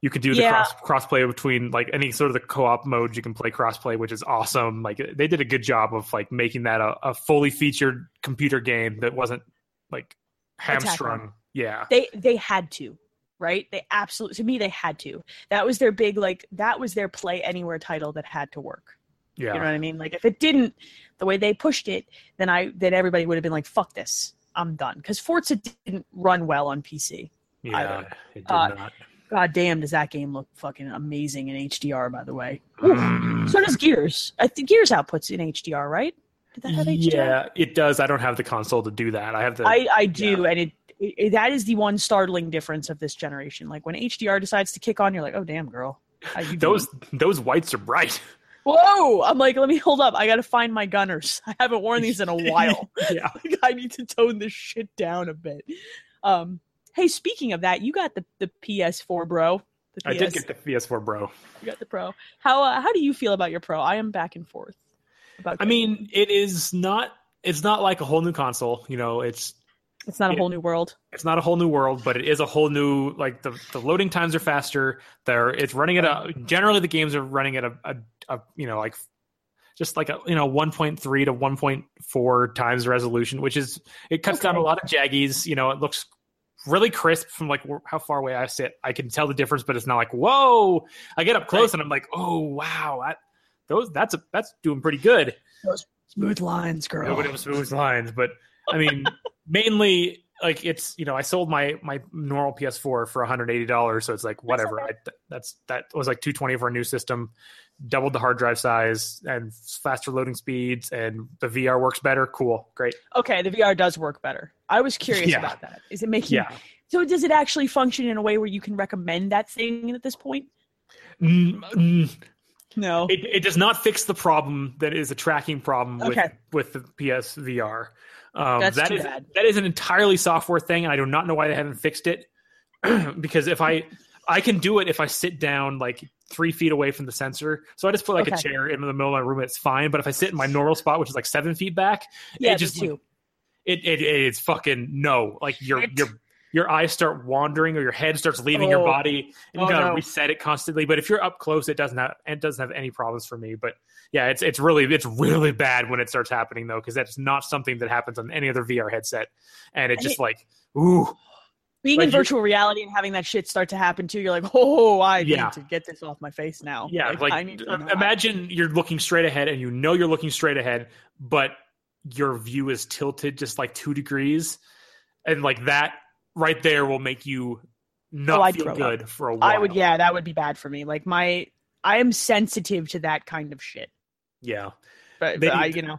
You could do the Yeah. cross crossplay between like any sort of the co-op modes. You can play crossplay, which is awesome. Like they did a good job of like making that a, a fully featured computer game that wasn't like hamstrung. Yeah, they they had to right they absolutely to me they had to that was their big like that was their play anywhere title that had to work yeah, you know what i mean like if it didn't the way they pushed it then i then everybody would have been like fuck this i'm done because forza didn't run well on pc yeah. either. It did Uh, not. God damn does that game look fucking amazing in hdr by the way Mm. so does gears i think gears outputs in hdr right did that have hdr Yeah, it does. I don't have the console to do that. I have the. I, I do, and it, it that is the one startling difference of this generation. Like when HDR decides to kick on, you're like, oh damn, girl, those doing?" those whites are bright. Whoa! I'm like, let me hold up. I got to find my gunners. I haven't worn these in a while. yeah, Like, I need to tone this shit down a bit. Um, hey, speaking of that, you got the the PS4, bro. The I did get the PS4 Bro. You got the Pro. How uh, how do you feel about your Pro? I am back and forth. About I mean, it is not. It's not like a whole new console. You know, it's it's not a it- whole new world. it's not a whole new world, but it is a whole new like the the loading times are faster. There, it's running at a generally the games are running at a, a, a you know like just like a you know 1.3 to 1.4 times resolution, which is it cuts down a lot of jaggies. You know, it looks really crisp from like how far away I sit. I can tell the difference, but it's not like whoa. I get up close and I'm like, oh wow, that, those that's a, that's doing pretty good. Those Smooth lines, girl. Nobody was smooth lines, but I mean, mainly like it's you know I sold my my normal PS4 for 180 dollars, so it's like whatever. I, that's that was like 220 for a new system, doubled the hard drive size and faster loading speeds, and the VR works better. Cool, great. Okay, the VR does work better. I was curious Yeah. about that. Is it making Yeah, so does it actually function in a way where you can recommend that thing at this point? Mm, mm, No. it it does not fix the problem that is a tracking problem with Okay. with the PS VR. Um, That's that too is- bad. that is an entirely software thing, and I do not know why they haven't fixed it. because if I I can do it if I sit down like three feet away from the sensor. So I just put like a chair in the middle of my room, it's fine. But if I sit in my normal spot, which is like seven feet back, yeah, it just too. it, it it's fucking no. Like your It- your your eyes start wandering or your head starts leaving your Oh. body and you Oh, gotta no. reset it constantly. But if you're up close, it doesn't have it doesn't have any problems for me. But yeah, it's it's really it's really bad when it starts happening though, because that's not something that happens on any other VR headset. And it And just it- like ooh Being like in virtual reality and having that shit start to happen too, you're like, oh, I Yeah. need to get this off my face now. yeah, like, I need to uh, imagine you're looking straight ahead and you know you're looking straight ahead, but your view is tilted just like two degrees, and like that right there will make you not Oh, feel throw up. good for a while. I would, yeah, that would be bad for me. Like my, I am sensitive to that kind of shit. yeah. But, They but I, you know,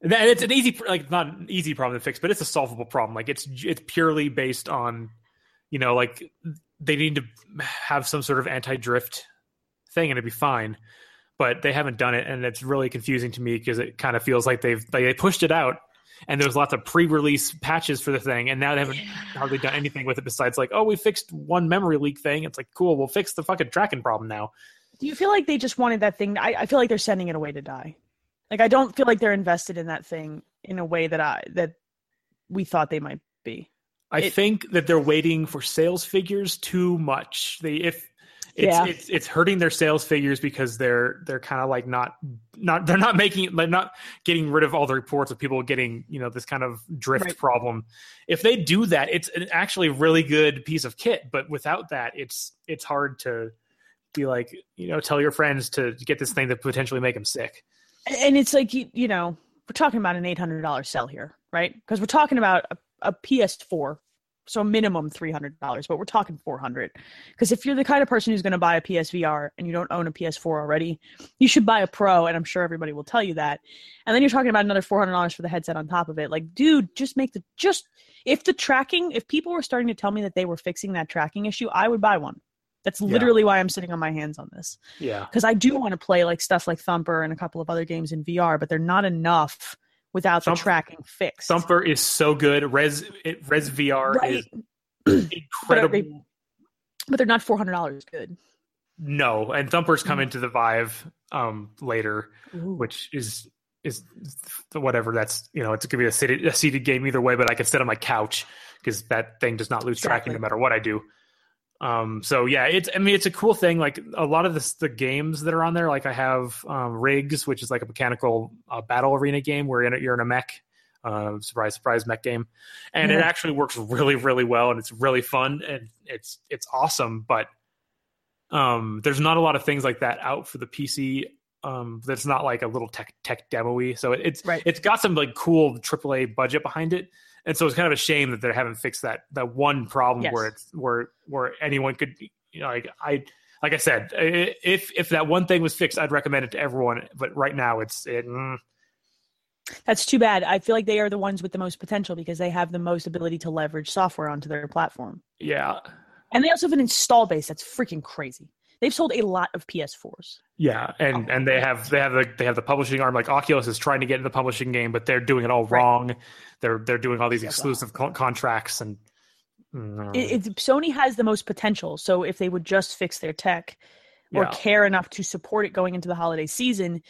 And that- it's an easy, like not an easy problem to fix, but it's a solvable problem. Like it's it's purely based on, you know, like they need to have some sort of anti-drift thing, and it'd be fine. But they haven't done it, and it's really confusing to me because it kind of feels like they've like they pushed it out, and there was lots of pre-release patches for the thing, and now they haven't hardly done anything with it besides like, oh, we fixed one memory leak thing. It's like cool, we'll fix the fucking tracking problem now. do you feel like they just wanted that thing? I, I feel like they're sending it away to die. Like I don't feel like they're invested in that thing in a way that I that we thought they might be. I It- think that they're waiting for sales figures too much. They if it's Yeah. it's it's hurting their sales figures because they're they're kind of like not not they're not making they're not getting rid of all the reports of people getting you know this kind of drift Right. problem. If they do that, it's an actually really good piece of kit. But without that, it's it's hard to be like you know tell your friends to get this thing to potentially make them sick. and it's like you, you know we're talking about an $800 sell here right because we're talking about a, a ps4 so minimum $300 but we're talking 400 because if you're the kind of person who's going to buy a psvr and you don't own a ps4 already you should buy a pro and i'm sure everybody will tell you that. And then you're talking about another $400 for the headset on top of it. Like dude just make the just if the tracking if people were starting to tell me that they were fixing that tracking issue i would buy one. That's Yeah. literally why I'm sitting on my hands on this. Yeah. because I do want to play like stuff like Thumper and a couple of other games in VR, but they're not enough without the tracking fixed. Thumper is so good. Rez it, Rez VR Right. is But incredible. but they're not four hundred dollars good. No, and Thumper's Mm. coming to the Vive um later, which is is whatever. That's you know, it's gonna be a seated, a seated game either way. But I can sit on my couch because that thing does not lose tracking no matter what I do. Um, so yeah, it's I mean it's a cool thing. Like a lot of the the games that are on there, like I have um, Rigs, which is like a mechanical uh, battle arena game where you're in a, you're in a mech. Uh, surprise, surprise, mech game, and it actually works really, really well, and it's really fun, and it's it's awesome. But um, there's not a lot of things like that out for the PC. Um, that's not like a little tech tech demo-y. So it, it's Right. it's got some like cool AAA budget behind it, and so it's kind of a shame that they haven't fixed that that one problem Yes. where it's where where anyone could you know like I like I said if if that one thing was fixed, I'd recommend it to everyone. But right now, it's it. mm, That's too bad. I feel like they are the ones with the most potential because they have the most ability to leverage software onto their platform. yeah, And they also have an install base that's freaking crazy. They've sold a lot of PS4s. Yeah, and and they have they have the they have the publishing arm like Oculus is trying to get into the publishing game, but they're doing it all Right. wrong. They're they're doing all these exclusive co- contracts and mm, It, it, Sony has the most potential. So if they would just fix their tech or Yeah. care enough to support it going into the holiday season,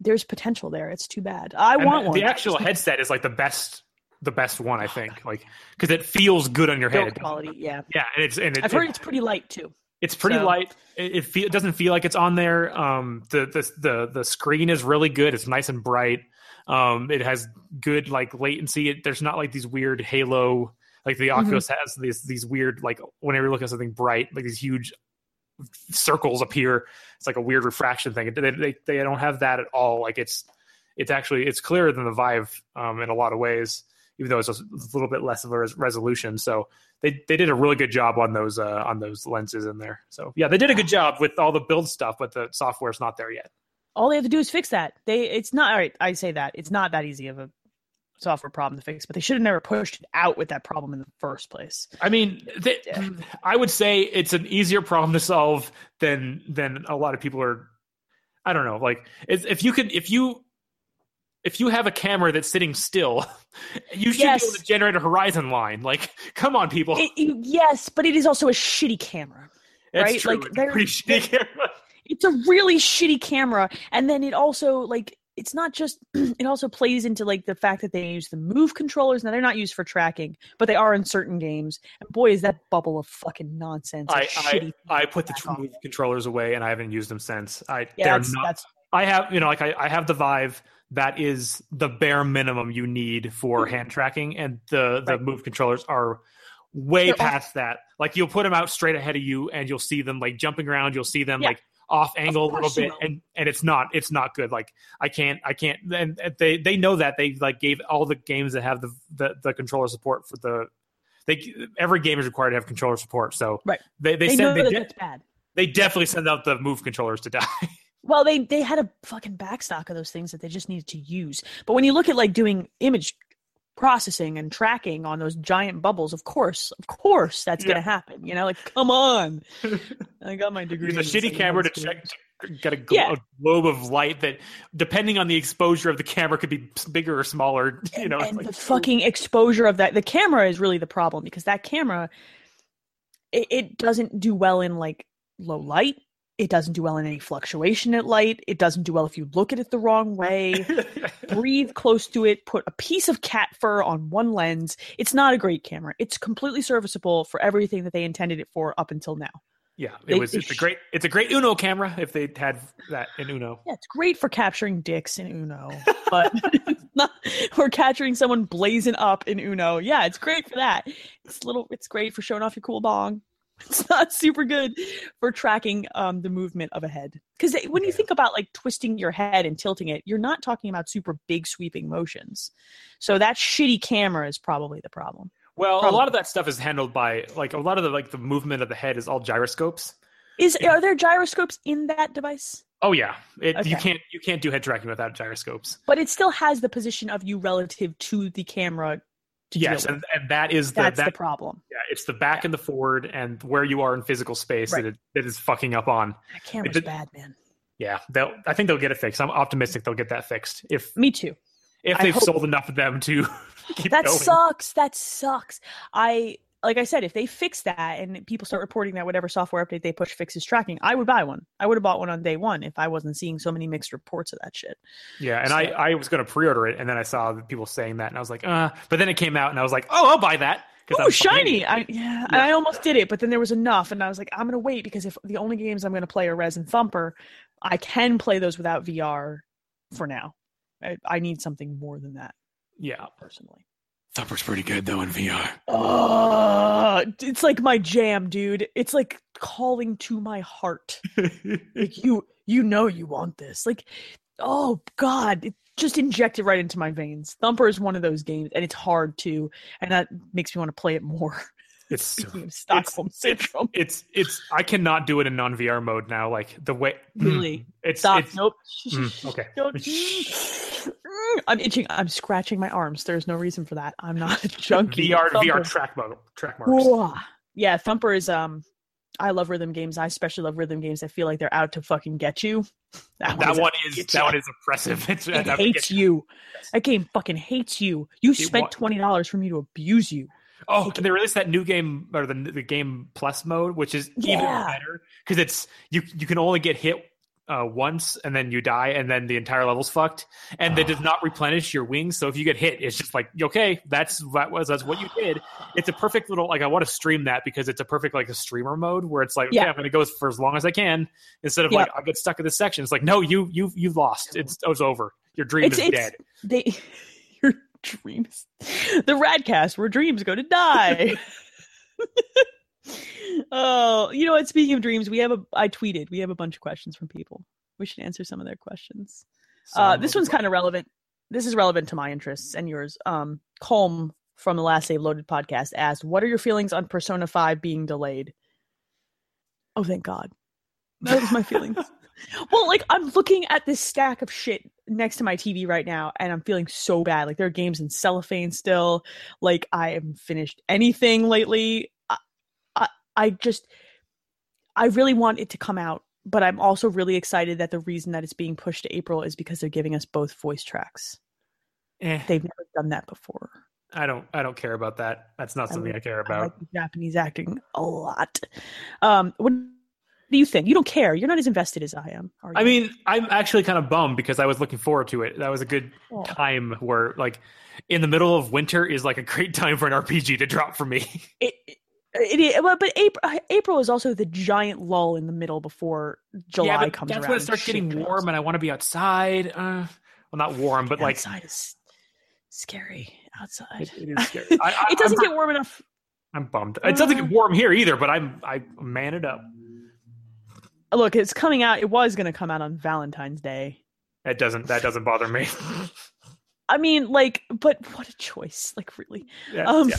there's potential there. It's too bad. I and want the, one. the actual headset is like the best the best one I think like because it feels good on your Build head. quality. Yeah, Yeah, and it's and it, I've heard it- it's pretty light too. It's pretty so- light. It, it, feel, it doesn't feel like it's on there. Um, the the the the screen is really good. It's nice and bright. Um, it has good like latency. It, there's not like these weird halo like the Mm-hmm. Oculus has these these weird like whenever you look at something bright like these huge circles appear. It's like a weird refraction thing. They they, they don't have that at all. Like it's it's actually it's clearer than the Vive um, in a lot of ways, even though it's a little bit less of a res- resolution. So they they did a really good job on those uh, on those lenses in there. So yeah, they did a good job with all the build stuff, but the software's not there yet. All they have to do is fix that. They it's not all right. I say that it's not that easy of a software problem to fix, but they should have never pushed it out with that problem in the first place. I mean, they, I would say it's an easier problem to solve than than a lot of people are. I don't know, like if you could if you if you have a camera that's sitting still, you should Yes. be able to generate a horizon line. Like, come on, people. It, it- yes, but it is also a shitty camera. It's right, true. like, it's pretty shitty camera. It's a really shitty camera, and then it also like it's not just it also plays into like the fact that they use the move controllers. Now they're not used for tracking, but they are in certain games. And boy, is that bubble of fucking nonsense! I, shitty. I I put the two move controllers away and I haven't used them since. I yeah, they're that's, not that's I have, you know, like I, I have the Vive. That is the bare minimum you need for hmm. hand tracking, and the the Right. move controllers are way They're off- past that. Like you'll put them out straight ahead of you, and you'll see them like jumping around. You'll see them Yeah. like off angle a little bit, and and it's not it's not good. Like I can't I can't. And they they know that they like gave all the games that have the the, the controller support for the. They, every game is required to have controller support, so Right. they they, they, said they, de- that's bad. they definitely send out the move controllers to die. Well, they they had a fucking backstock of those things that they just needed to use. But when you look at like doing image processing and tracking on those giant bubbles, of course, of course, that's Yeah. gonna happen. You know, like come on. I got my degree. Use a shitty camera to check get a, gl- Yeah. a globe of light that, depending on the exposure of the camera, could be bigger or smaller. You know, it's and like- the fucking exposure of that the camera is really the problem because that camera it, it doesn't do well in like low light it doesn't do well in any fluctuation at light. It doesn't do well if you look at it the wrong way. Breathe close to it. Put a piece of cat fur on one lens. It's not a great camera. It's completely serviceable for everything that they intended it for up until now. Yeah, it They- was. they It's a great. It's a great Uno camera if they had that in Uno. yeah it's great for capturing dicks in uno but not or capturing someone blazing up in uno. Yeah it's great for that. It's little it's great for showing off your cool bong it's not super good for tracking um, the movement of a head. Because when you think about like twisting your head and tilting it you're not talking about super big sweeping motions. So that shitty camera is probably the problem. Well, a lot of that stuff is handled by like a lot of the like the movement of the head is all gyroscopes. is Yeah. are there gyroscopes in that device? Oh yeah, it, you can't you can't do head tracking without gyroscopes. but it still has the position of you relative to the camera yes, and, and that is the That's that the problem. yeah, it's the back and the forward and where you are in physical space Right. that it, that is fucking up on. That camera's did- bad, man. Yeah, they'll. I think they'll get it fixed. I'm optimistic they'll get that fixed if Me too. if I they've hope- sold enough of them to keep that going. sucks. That sucks. I like I said, if they fix that and people start reporting that whatever software update they push fixes tracking, I would buy one. I would have bought one on day one if I wasn't seeing so many mixed reports of that shit. Yeah, and So- I I was going to pre-order it, and then I saw people saying that, and I was like, uh. But then it came out, and I was like, oh, I'll buy that. Oh, shiny! I yeah, Yeah. I almost did it, but then there was enough, and I was like, I'm gonna wait because if the only games I'm gonna play are Rez and Thumper, I can play those without VR for now. I, I need something more than that Yeah, personally. Thumper's pretty good though in VR. Uh, it's like my jam, dude. It's like calling to my heart. like you you know you want this like oh god it just inject it right into my veins thumper is one of those games and it's hard to and that makes me want to play it more it's speaking of stockholm syndrome it's it's I cannot do it in non VR mode now. Like the way Really? it's stop it's nope mm, okay. Mm. i'm itching i'm scratching my arms there's no reason for that i'm not a junkie VR VR track mode track marks. Whoa. yeah thumper is um i love rhythm games i especially love rhythm games that feel like they're out to fucking get you That out one is that ya. one is oppressive. It's it that- that hates gets- you. That game fucking hates you. You It spent twenty dollars for me to abuse you. Oh, and they released that new game or the the game plus mode, which is even Yeah. better because it's you you can only get hit uh, once and then you die and then the entire level's fucked and that does not replenish your wings. So if you get hit, it's just like okay, that's that was that's what you did. It's a perfect little like I want to stream that because it's a perfect like a streamer mode where it's like okay, Yeah. I'm going to go for as long as I can instead of Yeah. like I get stuck in this section. It's like no, you you you've lost. It's it's over. Your dream It's is it's dead. they your dreams. The Radcast where dreams go to die. oh, you know what? Speaking of dreams, we have a I tweeted. We have a bunch of questions from people. We should answer some of their questions. Uh, this one's kind of relevant. This is relevant to my interests and yours. Um, Colm from the Last Save Loaded podcast asked, "What are your feelings on Persona Five being delayed?" Oh, thank God. That was my feelings. well, like I'm looking at this stack of shit next to my TV right now, and I'm feeling so bad. Like there are games in cellophane still. Like I haven't finished anything lately. I, I, I just, I really want it to come out, but I'm also really excited that the reason that it's being pushed to April is because they're giving us both voice tracks. Eh, They've never done that before. I don't I don't care about that. That's not I something would- I care I about. like Japanese acting a lot. Um, what do you think? You don't care. You're not as invested as I am. Are you? I mean, I'm actually kind of bummed because I was looking forward to it. That was a good Oh. time where, like, in the middle of winter is like a great time for an RPG to drop for me. it, it, it but April, April is also the giant lull in the middle before July yeah, but comes that's around. when it starts getting warm, and I want to be outside. Uh, well, not warm, but like outside is scary. Outside, it, it is scary. I, I, it doesn't I'm, get warm enough. I'm bummed. It doesn't Uh, get warm here either, but I'm I man it up. Look, it's coming out. It was going to come out on Valentine's Day. It doesn't. That doesn't bother me. I mean, like, but what a choice! Like, really. yeah, Um, yeah.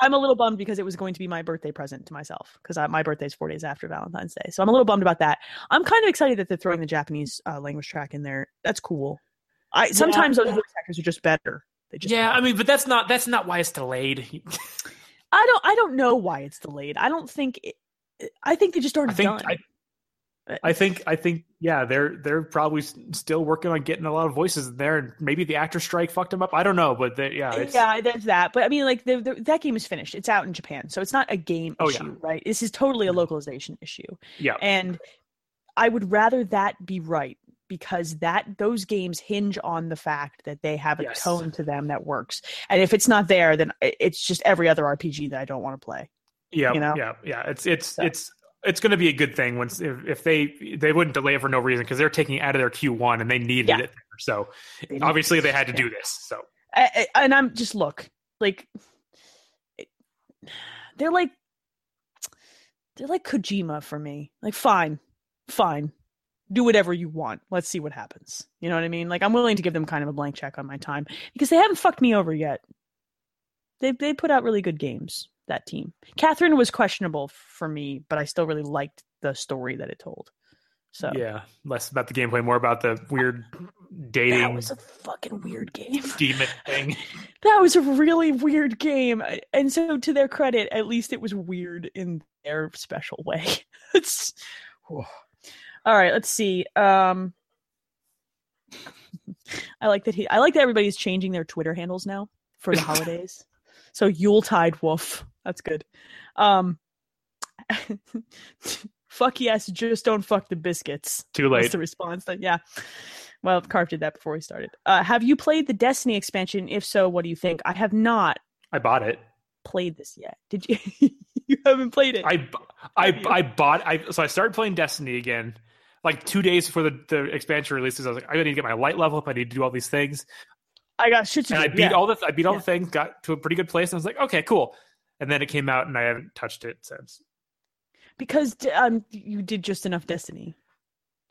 I'm a little bummed because it was going to be my birthday present to myself because my birthday is four days after Valentine's Day. So I'm a little bummed about that. I'm kind of excited that they're throwing the Japanese uh, language track in there. That's cool. I sometimes those voice actors are just better. They just yeah. I mean, but that's not that's not why it's delayed. I don't I don't know why it's delayed. I don't think it, I think they just aren't I think done. I, I think I think yeah, they're they're probably still working on getting a lot of voices in there, and maybe the actor strike fucked them up. I don't know, but they, yeah, it's, yeah, there's that. But I mean, like the, the, that game is finished. It's out in Japan, so it's not a game Oh, yeah. issue, right? This is totally a mm-hmm. localization issue, yeah, and I would rather that be right because that those games hinge on the fact that they have a Yes. tone to them that works. And if it's not there, then it's just every other RPG that I don't want to play. yeah, you know? yeah, yeah. It's it's So- it's it's going to be a good thing once if, if they they wouldn't delay it for no reason because they're taking it out of their Q one and they needed Yeah. it. There. So They- obviously they had to Yeah. do this. So I, I- and I'm just look like they're like they're like Kojima for me. Like fine, fine, do whatever you want. Let's see what happens. You know what I mean? Like I'm willing to give them kind of a blank check on my time because they haven't fucked me over yet. They they put out really good games. That team. Catherine was questionable for me, but I still really liked the story that it told. So Yeah, less about the gameplay, more about the weird dating. that was a fucking weird game. demon thing. That was a really weird game. And so to their credit, at least it was weird in their special way. it's All right, let's see. Um I like that he I like that everybody's changing their Twitter handles now for the holidays. So Yuletide Wolf. That's good. Um fuck yes, just don't fuck the biscuits. Too late. That's the response that yeah. Well, Carf did that before we started. Uh, have you played the Destiny expansion? If so, what do you think? I have not I bought it. played this yet. Did you? you haven't played it. I I I bought I so I started playing Destiny again. Like two days before the, the expansion releases, I was like, I need to get my light level up. I need to do all these things, I got shit to and do. I beat yeah. all the I beat all Yeah. the things, got to a pretty good place, and I was like, okay, cool. And then it came out, and I haven't touched it since. because um you did just enough Destiny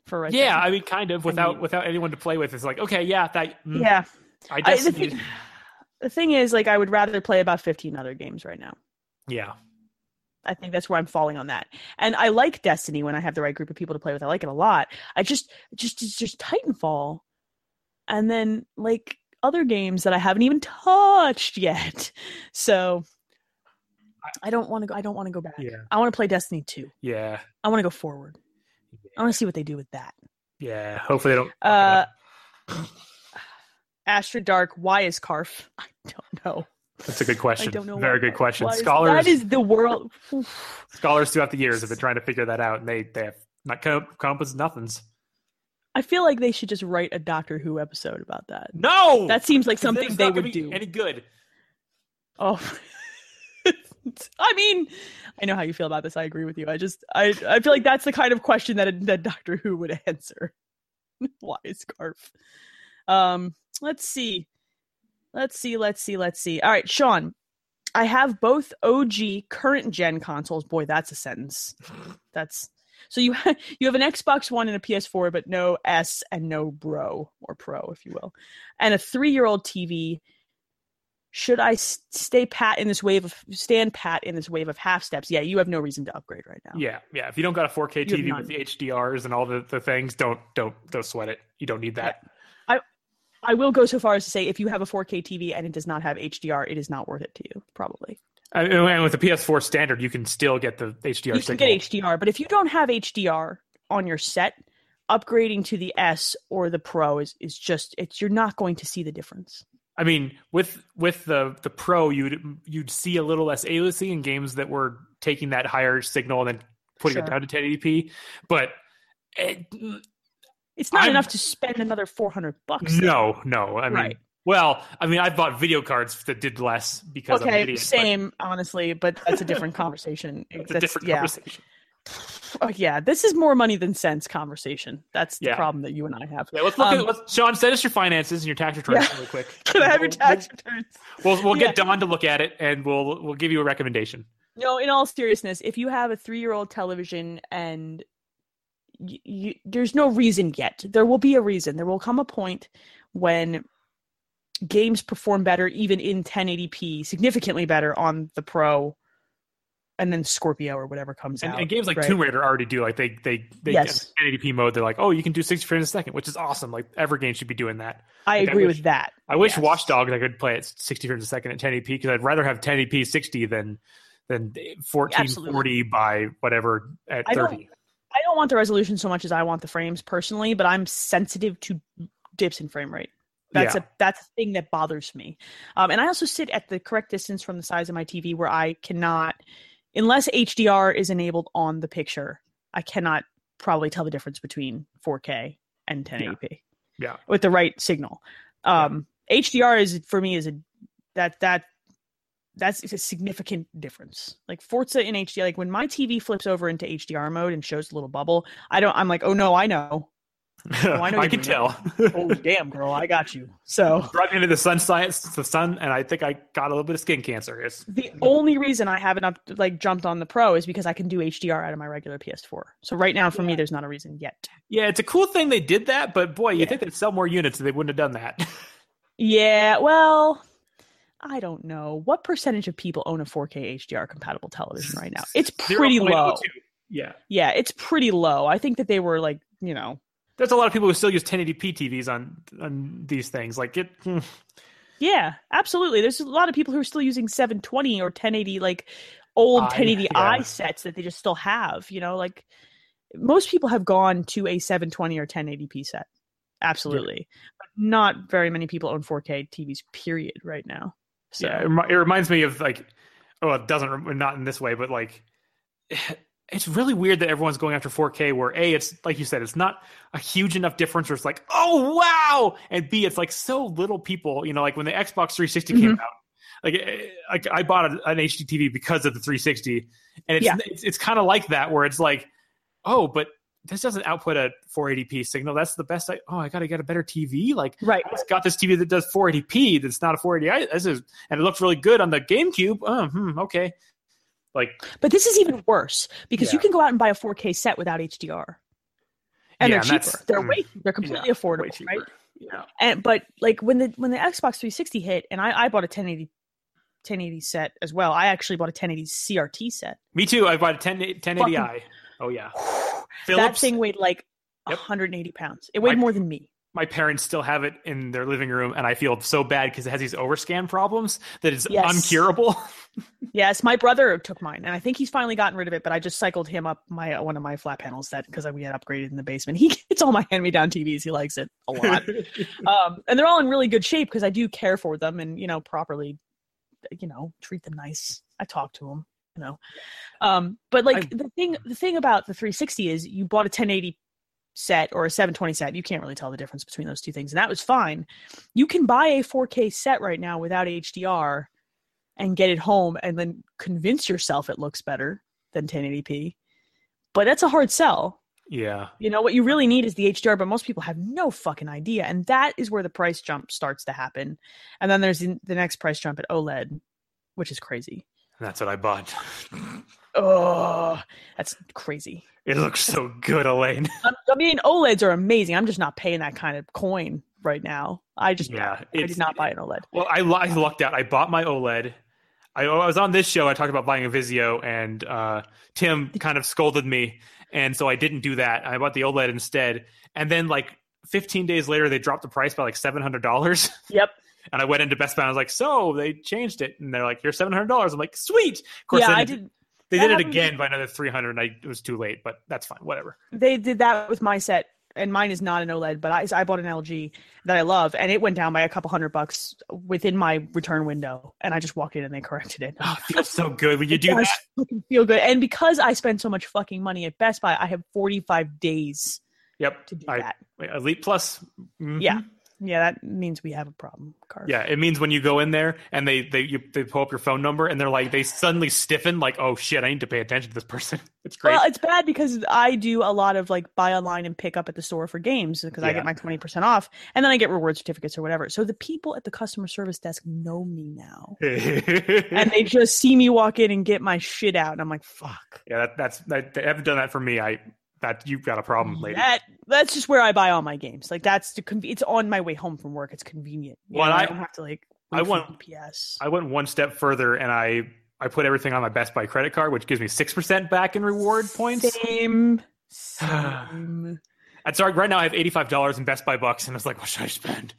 for right. yeah, I mean, kind of without mean- without anyone to play with. It's like, okay, yeah, that mm, yeah. I I, the, thing, the thing is, like, I would rather play about fifteen other games right now. yeah, I think that's where I'm falling on that. And I like Destiny when I have the right group of people to play with. I like it a lot. I just just it's just Titanfall. And then like other games that I haven't even touched yet. So I don't want to go I don't want to go back. yeah, I want to play Destiny 2. yeah, I want to go forward. I want to see what they do with that. yeah. Hopefully, they don't. Uh Astra Dark, why is Carf? I don't know. That's a good question. I don't know. Very why- good question. is- Scholars That is the world. scholars throughout the years have been trying to figure that out, and they they have not come up with nothings. I feel like they should just write a Doctor Who episode about that. No, That seems like something they would do. Any good? Oh, I mean, I know how you feel about this. I agree with you. I just, I, I feel like that's the kind of question that that Doctor Who would answer. Why is Scarf? Um, let's see, let's see, let's see, let's see. All right, Sean, I have both OG current gen consoles. Boy, that's a sentence. That's so you ha- you have an Xbox One and a PS4, but no S and no Bro or Pro, if you will, and a three year old TV should I stay pat in this wave of stand pat in this wave of half steps? Yeah, you have no reason to upgrade right now. Yeah, yeah. If you don't got a 4K You TV with the HDRs and all the, the things, don't don't don't sweat it. You don't need that. I I will go so far as to say if you have a 4K TV and it does not have HDR, it is not worth it to you. Probably And, and with the PS4 standard, you can still get the HDR you can signal. get HDR, but if you don't have HDR on your set, upgrading to the S or the Pro is is just it's you're not going to see the difference. I mean, with with the the Pro, you'd you'd see a little less aliasing in games that were taking that higher signal and then putting it down to 1080p. But it, It's not I'm- enough to spend another 400 bucks. no, no. I mean, Right. Well, I mean, I bought video cards that did less because I'm an Okay, idiot. but same, honestly, but that's a different conversation. It's a different yeah. conversation. Oh, yeah, this is more money than sense conversation. That's the Yeah. problem that you and I have. Yeah, let's look Um, at let's, Sean. Send us your finances and your tax returns Yeah. really quick. Can I have your We'll- tax returns? We'll we'll get. Don to look at it and we'll we'll give you a recommendation. No, in all seriousness, if you have a three-year-old television and y you, there's no reason yet, there will be a reason. There will come a point when games perform better, even in 1080p, significantly better on the Pro, and then Scorpio or whatever comes And, out. and games like right? Tomb Raider already do like they they they Yes. get 1080p mode. They're like, oh, you can do 60 frames a second, which is awesome. Like every game should be doing that. I like, I agree wish- with that. I wish Yes. Watch Dogs I could play at 60 frames a second at 1080p because I'd rather have 1080p 60 than than 1440 by whatever at I don't- 30. I don't want the resolution so much as I want the frames personally, but I'm sensitive to dips in frame rate. That's Yeah. a that's a thing that bothers me. Um, and I also sit at the correct distance from the size of my TV where I cannot, unless HDR is enabled on the picture, I cannot probably tell the difference between 4K and 1080p. Yeah. with the right signal. Um, HDR is for me is a that that that's a significant difference. Like Forza in HD, like when my TV flips over into HDR mode and shows a little bubble, I don't. I'm like, oh no, I know. I know I can tell. Oh damn, girl, I got you. So Brought me into the sun science, the sun, and I think I got a little bit of skin cancer. It's, the only reason I haven't up like jumped on the Pro is because I can do HDR out of my regular PS4. So right now, for me, there's not a reason yet. yeah, it's a cool thing they did that, but boy, you Yeah. think they'd sell more units, they wouldn't have done that. Yeah, well, I don't know what percentage of people own a 4K HDR compatible television right now. It's pretty low. 0.02. Yeah. Yeah, it's pretty low. I think that they were like you know. There's a lot of people who still use 1080p TVs on on these things. Like it. hmm. Yeah, absolutely. There's a lot of people who are still using 720 or 1080, like old I- 1080i yeah. sets that they just still have. You know, like most people have gone to a 720 or 1080p set. Absolutely. But not very many people own 4K TVs, period, right now. So, Yeah, it, remi- it reminds me of like, oh, it doesn't rem- not in this way, but like, it's really weird that everyone's going after 4K. Where a, it's like you said, it's not a huge enough difference. Where it's like, oh wow, and b, it's like so little people. You know, like when the Xbox 360 came Mm-hmm. out, like, eh, like I bought an HD TV because of the 360, and it's Yeah. it's, it's kind of like that where it's like, oh, but this doesn't output a 480p signal. That's the best. I oh, I got to get a better TV. Like right. I just got this TV that does 480p. That's not a 480. This is, and it looks really good on the GameCube. Oh, hmm, okay. Like, But this is even worse because you can go out and buy a 4K set without HDR. And Yeah, they're and cheaper. They're mm, way they're completely yeah, affordable, right? Yeah. And but like when the when the Xbox 360 hit, and I, I bought a 1080 1080 set as well. I actually bought a 1080 CRT set. Me too. I bought a 10, 1080i. Oh yeah. that thing weighed like Yep. 180 pounds. It weighed more than me. My parents still have it in their living room, and I feel so bad because it has these overscan problems that it's Yes. uncurable. Yes, my brother took mine, and I think he's finally gotten rid of it. But I just cycled him up my one of my flat panels that because we had upgraded in the basement. He gets all my hand me down TVs. He likes it a lot. um, and they're all in really good shape because I do care for them and you know properly, you know, treat them nice. I talk to them, you know. Um, but like I- the thing, the thing about the 360 is you bought a 1080 set or a 720 set. You can't really tell the difference between those two things, and that was fine. You can buy a 4K set right now without HDR and get it home, and then convince yourself it looks better than 1080p. But that's a hard sell. yeah. You know, what you really need is the HDR, but most people have no fucking idea. And that is where the price jump starts to happen. And then there's the the next price jump at OLED, which is crazy. That's what I bought. Oh, that's crazy. It looks so good, Elaine. I mean, OLEDs are amazing. I'm just not paying that kind of coin right now. I just, Yeah, I did not buy an OLED. Well, I, I lucked out. I bought my OLED. I, I was on this show. I talked about buying a Vizio, and uh, Tim kind of scolded me, and so I didn't do that. I bought the OLED instead. And then, like 15 days later, they dropped the price by like seven hundred dollars. Yep. And I went into Best Buy. and I was like, "So they changed it?" And they're like, "Here's seven hundred dollars." I'm like, "Sweet." Of course, yeah, I did. They that did it again by another three hundred, and I, it was too late. But that's fine. Whatever. They did that with my set, and mine is not an OLED, but I, I bought an LG that I love, and it went down by a couple hundred bucks within my return window. And I just walked in and they corrected it. Oh, it feels so good when you do that. feel good. And because I spend so much fucking money at Best Buy, I have 45 days Yep. to do I, that. Elite Plus. mhm. Yeah. Yeah, that means we have a problem, Carl. Yeah, it means when you go in there and they they you, they pull up your phone number and they're like they suddenly stiffen like oh shit I need to pay attention to this person. It's great. Well, it's bad because I do a lot of like buy online and pick up at the store for games because I get my 20% off and then I get reward certificates or whatever. So the people at the customer service desk know me now. And they just see me walk in and get my shit out and I'm like, fuck. yeah, that, that's that, they haven't done that for me. I that you've got a problem, lady. That that's just where I buy all my games. Like that's the conv- it's on my way home from work. It's convenient. You Well, know, I, I- don't have to like I want- UPS. I went one step further and I I put everything on my Best Buy credit card, which gives me six percent back in reward points. Same. Same. And so right now I have eighty five dollars in Best Buy bucks, and I was like, what should I spend?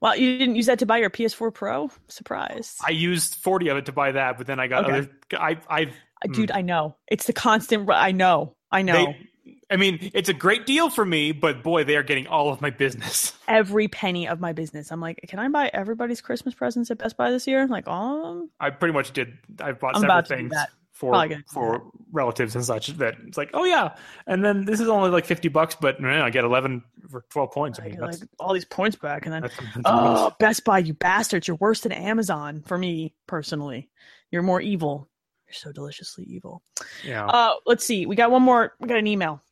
well, you didn't use that to buy your PS4 Pro? Surprise. I used forty of it to buy that, but then I got Okay. other. I I Dude, mm. I know. It's the constant. I know. I know. They, I mean, it's a great deal for me, but boy, they are getting all of my business. Every penny of my business. I'm like, can I buy everybody's Christmas presents at Best Buy this year? Like, all of them? I pretty much did. I bought I'm several about to do things for Probably gonna do for relatives and such that it's like, oh yeah, and then this is only like fifty bucks, but man, I get eleven for twelve points. I I mean, like all these points back, and then that's, that's oh, Best Buy, you bastards! You're worse than Amazon for me personally. You're more evil. You're so deliciously evil. yeah. Uh, let's see. We got one more. We got an email.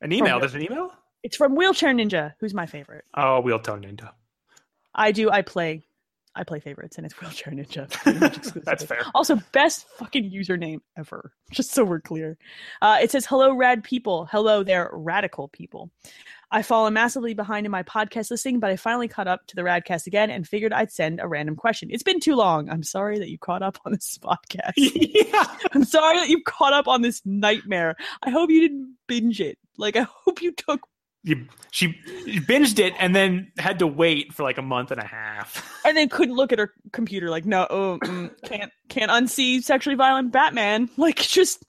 An email. There's an email. It's from Wheelchair Ninja, who's my favorite. Oh, Wheel Tone Ninja. I do. I play. I play favorites, and it's Wheelchair Ninja. That's fair. Also, best fucking username ever. Just so we're clear. Uh, it says, "Hello, rad people. Hello, there, radical people. I've fallen massively behind in my podcast listening, but I finally caught up to the Radcast again and figured I'd send a random question. It's been too long. I'm sorry that you caught up on this podcast. yeah. I'm sorry that you caught up on this nightmare. I hope you didn't binge it. Like, I hope you took you, she binged it and then had to wait for like a month and a half. And then couldn't look at her computer like, no, oh, mm, can't can't unsee sexually violent Batman. Like just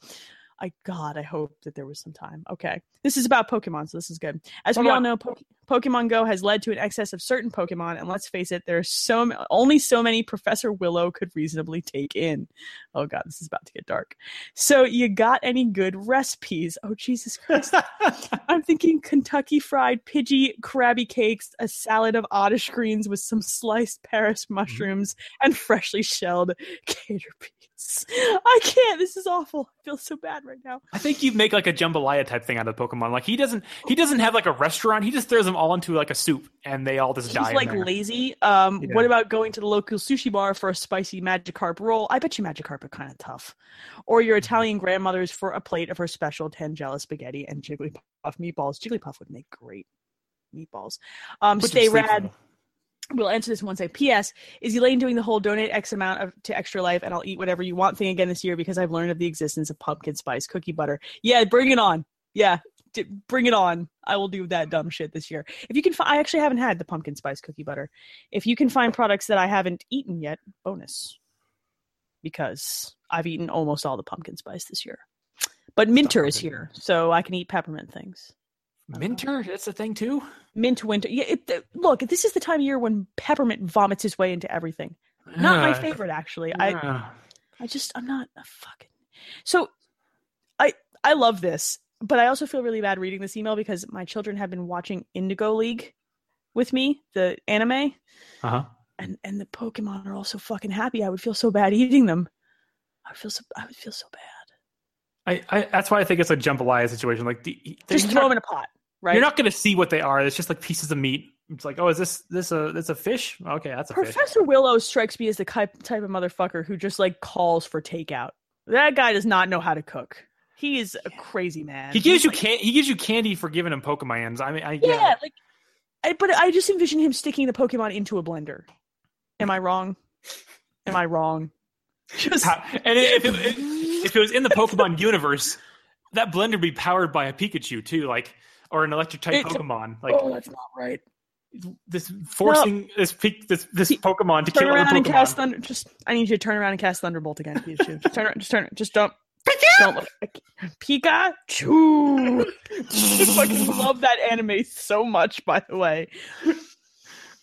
I God, I hope that there was some time. Okay. This is about Pokemon, so this is good. As we all know, po- Pokemon Go has led to an excess of certain Pokemon, and let's face it, there's so only so many Professor Willow could reasonably take in. Oh God, this is about to get dark. So, you got any good recipes? Oh Jesus Christ! I'm thinking Kentucky Fried Pidgey Krabby Cakes, a salad of oddish greens with some sliced Paras mm-hmm. mushrooms, mm-hmm. and freshly shelled gator I can't. This is awful. I feel so bad right now. I think you make like a jambalaya type thing out of Pokemon. Like he doesn't. He doesn't have like a restaurant. He just throws them all into like a soup, and they all just He's die. He's like lazy. Um, yeah. what about going to the local sushi bar for a spicy Magikarp roll? I bet you Magikarp are kind of tough. Or your mm-hmm. Italian grandmother's for a plate of her special Tangela spaghetti and Jigglypuff meatballs. Jigglypuff would make great meatballs. Um, stay rad we'll answer this one say ps is elaine doing the whole donate x amount of, to extra life and i'll eat whatever you want thing again this year because i've learned of the existence of pumpkin spice cookie butter. Yeah bring it on. Yeah d- bring it on. I will do that dumb shit this year. If you can i actually haven't had the pumpkin spice cookie butter. If you can find products that i haven't eaten yet bonus. Because i've eaten almost all the pumpkin spice this year. But minter is here so i can eat peppermint things Minter, that's a thing too. Mint winter. Yeah, it, look, this is the time of year when peppermint vomits his way into everything. Not my favorite, actually. I, I just, I'm not a fucking. So, I, I love this, but I also feel really bad reading this email because my children have been watching Indigo League with me, the anime. Uh huh. And and the Pokemon are also fucking happy. I would feel so bad eating them. I would feel so. I would feel so bad. I, I that's why I think it's a jambalaya situation. Like the, just throw them in a pot right? You're not going to see what they are. It's just like pieces of meat. It's like, oh, is this this a this a fish? Okay, that's a Professor fish. Willow strikes me as the type type of motherfucker who just like calls for takeout. That guy does not know how to cook. He is a crazy man. He gives He's you like, can he gives you candy for giving him Pokemons. I mean, I, yeah, yeah, like, I, but I just envision him sticking the Pokemon into a blender. Am I wrong? Am I wrong? Just... and if it, if it was in the Pokemon universe, that blender would be powered by a Pikachu too. Like or an electric type it, Pokemon. Like, oh, that's not right. This forcing no. this this this Pokemon to turn kill around other and cast thunder. Just I need you to turn around and cast Thunderbolt again, Pikachu. just turn, just turn, just don't. Don't look. Pikachu. I fucking love that anime so much. By the way,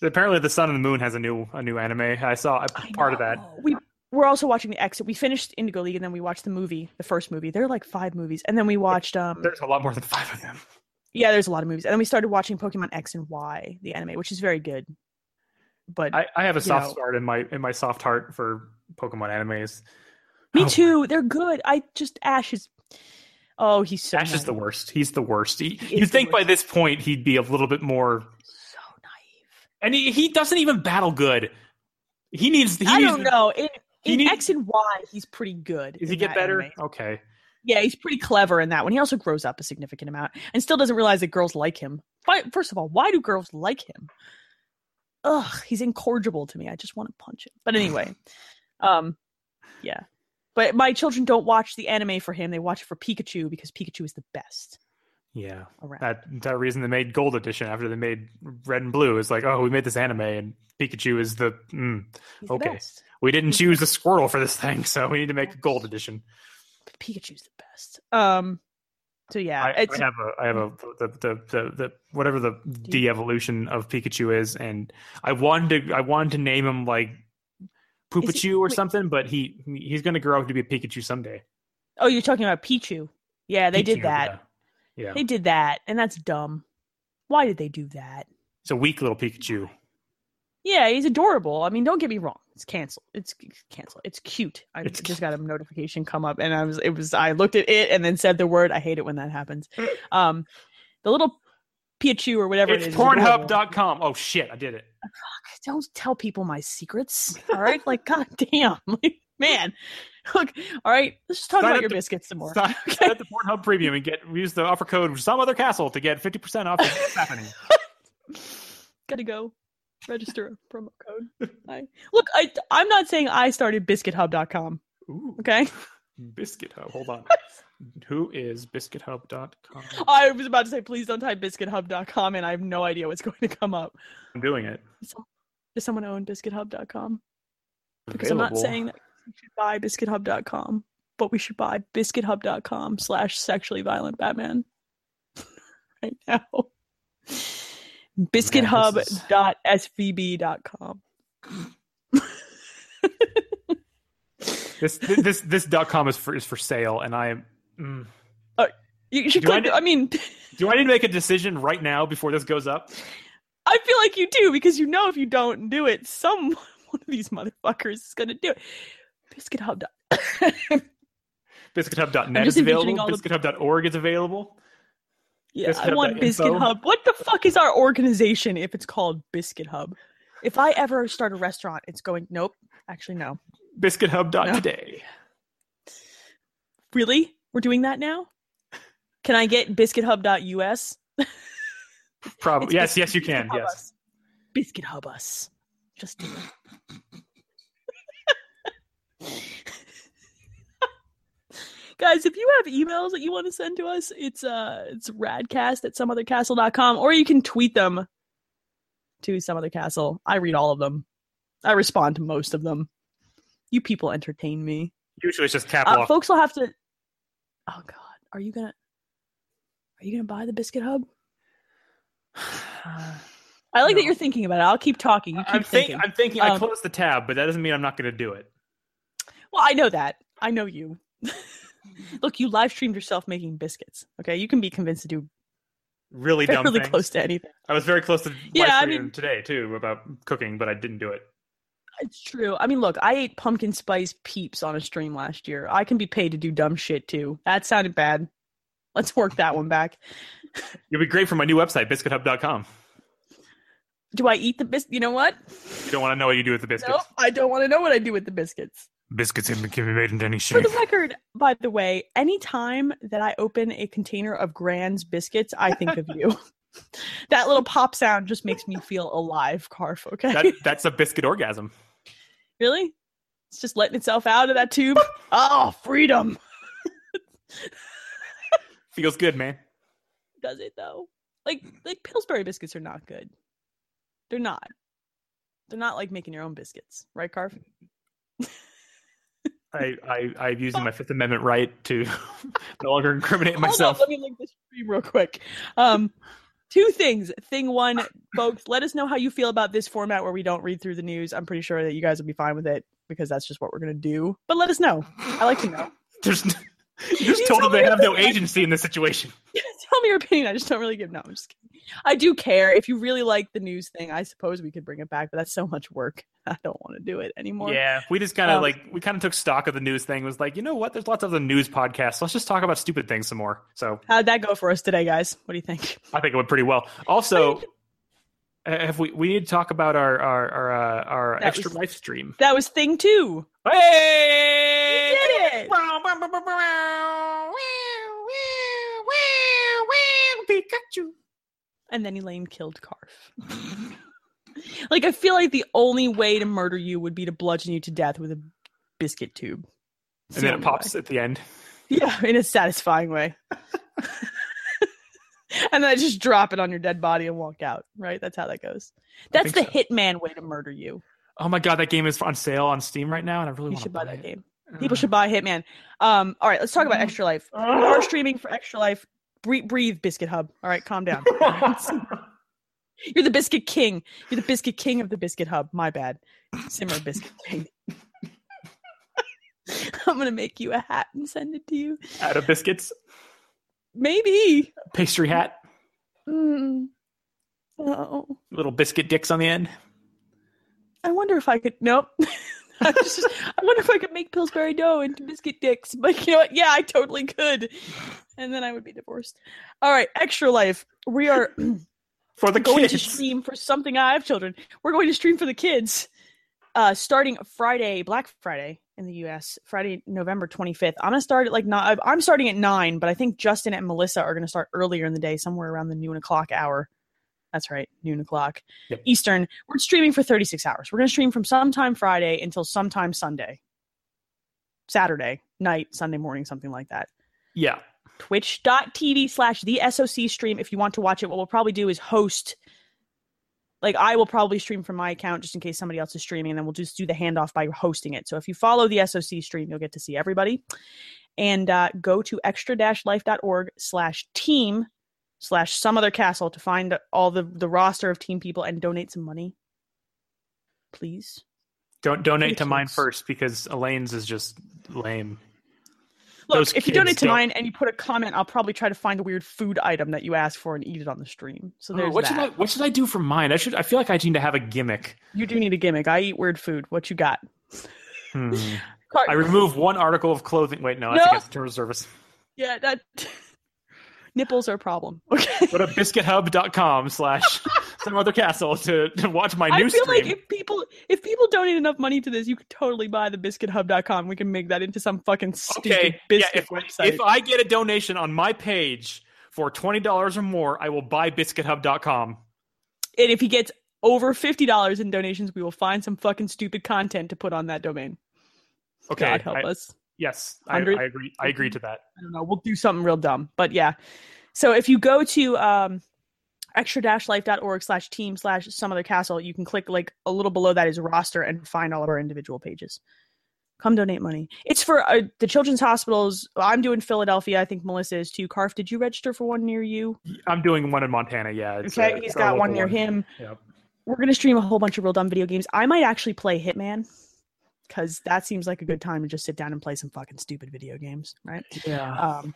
apparently the Sun and the Moon has a new a new anime. I saw a part of that. We we're also watching the exit. We finished Indigo League and then we watched the movie, the first movie. There are like five movies, and then we watched. um There's a lot more than five of them. Yeah, there's a lot of movies, and then we started watching Pokemon X and Y, the anime, which is very good. But I, I have a soft know, start in my in my soft heart for Pokemon animes. Me oh. too. They're good. I just Ash is. Oh, he's so. Ash naive. is the worst. He's the worst. He, you'd think by this point he'd be a little bit more. So naive. And he, he doesn't even battle good. He needs. He I needs, don't know. In, in needs, X and Y, he's pretty good. Does he get better? Anime. Okay. Yeah, he's pretty clever in that one. He also grows up a significant amount and still doesn't realize that girls like him. First of all, why do girls like him? Ugh, he's incorrigible to me. I just want to punch him. But anyway, um, yeah. But my children don't watch the anime for him. They watch it for Pikachu because Pikachu is the best. Yeah, around. that that reason they made Gold Edition after they made Red and Blue is like, oh, we made this anime and Pikachu is the mm, okay. The we didn't choose the Squirtle for this thing, so we need to make a Gold Edition. Pikachu's the best. Um, so yeah, I, I have a I have a the, the the, the whatever the de-evolution of Pikachu is, and I wanted to I wanted to name him like Poopachu or wait, something, but he he's going to grow up to be a Pikachu someday. Oh, you're talking about Pichu? Yeah, they Pichu, did that. Yeah. yeah, they did that, and that's dumb. Why did they do that? It's a weak little Pikachu. Yeah, he's adorable. I mean, don't get me wrong. It's canceled. It's canceled. It's cute. I it's just got a notification come up, and I was it was I looked at it and then said the word. I hate it when that happens. Um, the little Pichu or whatever it's it is. Pornhub.com. Oh shit, I did it. Fuck, don't tell people my secrets. All right, like god damn, man. Look, all right, let's just talk sign about your to, biscuits some more. Sign, okay. sign up the Pornhub Premium and get use the offer code some other castle to get fifty percent off. What's happening? Gotta go register a promo code. I, look, I I'm not saying I started biscuithub.com. Ooh. Okay. Biscuit Hub. Hold on. Who is biscuithub.com? I was about to say, please don't type biscuithub.com, and I have no idea what's going to come up. I'm doing it. Does someone own biscuithub.com? Because I'm not saying that we should buy biscuithub.com, but we should buy biscuithub.com slash sexually violent Batman right now. Biscuithub.svb.com. This this this dot com is for is for sale, and I am. Mm. You should Do I click. need- I mean, Do I need to make a decision right now before this goes up? I feel like you do because you know if you don't do it, some one of these motherfuckers is going to do it. Biscuithub. Biscuithub.net is available. all the- Biscuithub.org is available. Yeah, I want. Biscuit Hub. What the fuck is our organization if it's called Biscuit Hub? If I ever start a restaurant, it's going. Nope. Actually, no. Biscuithub.today. Really? We're doing that now? Can I get biscuithub.us? Probably. Yes, Biscuit- yes, you can. Biscuit Yes. Biscuit Hub us. Just do it. Guys, if you have emails that you want to send to us, it's uh it's radcast at someothercastle.com or you can tweet them to some other castle. I read all of them. I respond to most of them. You people entertain me. Usually it's just capital. Uh, folks will have to Oh god, are you gonna are you gonna buy the biscuit hub? I like that you're thinking about it. I'll keep talking. You keep I'm, think, thinking. I'm thinking. I Um, closed the tab, but that doesn't mean I'm not going to do it. Well, I know that. I know you. Look, you live streamed yourself making biscuits. Okay, you can be convinced to do Really dumb things. close to anything. I was very close to Yeah, live I streaming mean- today too about cooking, but I didn't do it. It's true. I mean, look, I ate pumpkin spice peeps on a stream last year. I can be paid to do dumb shit too. That sounded bad. Let's work that one back. You'll be great for my new website, biscuithub.com. Do I eat the bis? You know what? You don't want to know what you do with the biscuits. Nope. I don't want to know what I do with the biscuits. Biscuits can be made into any shape. For the record, by the way, anytime that I open a container of Grand's biscuits, I think of you. that little pop sound just makes me feel alive, Carf. Okay. That, that's a biscuit orgasm. really? It's just letting itself out of that tube. Oh, freedom. Feels good, man. Does it though? Like like Pillsbury biscuits are not good. They're not. They're not like making your own biscuits, right, Carf? I, I, I'm using my Fifth Amendment right to no longer incriminate up, myself. let me link the stream real quick. Um, two things. Thing one, folks, let us know how you feel about this format where we don't read through the news. I'm pretty sure that you guys will be fine with it because that's just what we're gonna do. But let us know. I like to know. There's, you just You told them they have no agency in this situation. Tell me your opinion. I just don't really give. No, I'm just kidding. I do care. If you really like the news thing, I suppose we could bring it back, but that's so much work. I don't want to do it anymore. Yeah, we just kind of Um, like we kind of took stock of the news thing. Was like, you know what? There's lots of other news podcasts. Let's just talk about stupid things some more. So How'd that go for us today, guys? What do you think? I think it went pretty well. Also, have we we need to talk about our our our, uh, our That extra was- life stream? That was thing two. Hey! did it! And then Elaine killed Carf. like I feel like the only way to murder you would be to bludgeon you to death with a biscuit tube. It's And the then it pops way. at the end. Yeah, in a satisfying way. and then I just drop it on your dead body and walk out. Right? That's how that goes. That's the think hitman way to murder you. Oh my god, that game is on sale on Steam right now, and I really You want to should buy buy that it. game. People should buy Hitman. Um, all right, let's talk about Extra Life. We are streaming for Extra Life. Breathe, breathe, Biscuit Hub. All right, calm down. You're the Biscuit King. You're the Biscuit King of the Biscuit Hub. My bad. Simmer Biscuit King. I'm gonna make you a hat and send it to you. Out of biscuits, Maybe. pastry hat, Mm. Oh, little biscuit dicks on the end. I wonder if I could. Nope. I, just, I wonder if I could make Pillsbury dough into biscuit dicks. But you know what? Yeah, I totally could. And then I would be divorced. All right, Extra Life. We are For the going to kids. stream for something. I have children. We're going to stream for the kids. Uh, starting Friday, Black Friday in the U.S. Friday, November 25th. I'm gonna start at like nine. I'm starting at nine, but I think Justin and Melissa are gonna start earlier in the day, somewhere around the noon o'clock hour. That's right, noon o'clock Yep. Eastern. We're streaming for 36 hours. We're gonna stream from sometime Friday until sometime Sunday, Saturday night, Sunday morning, something like that. Yeah. twitch.tv slash the SOC stream if you want to watch it. What we'll probably do is host, like, I will probably stream from my account just in case somebody else is streaming, and then we'll just do the handoff by hosting it. So if you follow the SOC stream, you'll get to see everybody. And uh, go to extra life.org slash team slash some other castle to find all the, the roster of team people and donate some money. Please. Don't donate to mine first because Elaine's is just lame. Look, Those if you donate to don't- mine and you put a comment, I'll probably try to find a weird food item that you asked for and eat it on the stream. So Oh, there's what that. should I what should I do for mine? I should I feel like I need to have a gimmick. You do need a gimmick. I eat weird food. What you got? Hmm. I remove one article of clothing. Wait, no, that's No. against the terms of service. yeah, that nipples are a problem. Okay. Go to biscuithub.com slash some other castle to, to watch my new stuff. I feel stream. like if people if people donate enough money to this, you could totally buy the biscuithub.com. We can make that into some fucking stupid okay, yeah, biscuit if, website. if I get a donation on my page for twenty dollars or more, I will buy biscuithub.com. and if he gets over fifty dollars in donations, we will find some fucking stupid content to put on that domain. Okay, God help I- us. Yes, I? I agree. I agree to that. I don't know. We'll do something real dumb. But yeah. So if you go to um extra-life.org slash team slash some other castle, you can click like a little below that is roster and find all of our individual pages. Come donate money. It's for uh, the children's hospitals. I'm doing Philadelphia. I think Melissa is too. Carf, did you register for one near you? I'm doing one in Montana. Yeah, Okay, uh, he's got one near him. Yep. We're gonna stream a whole bunch of real dumb video games. I might actually play Hitman because that seems like a good time to just sit down and play some fucking stupid video games, right? Yeah. um,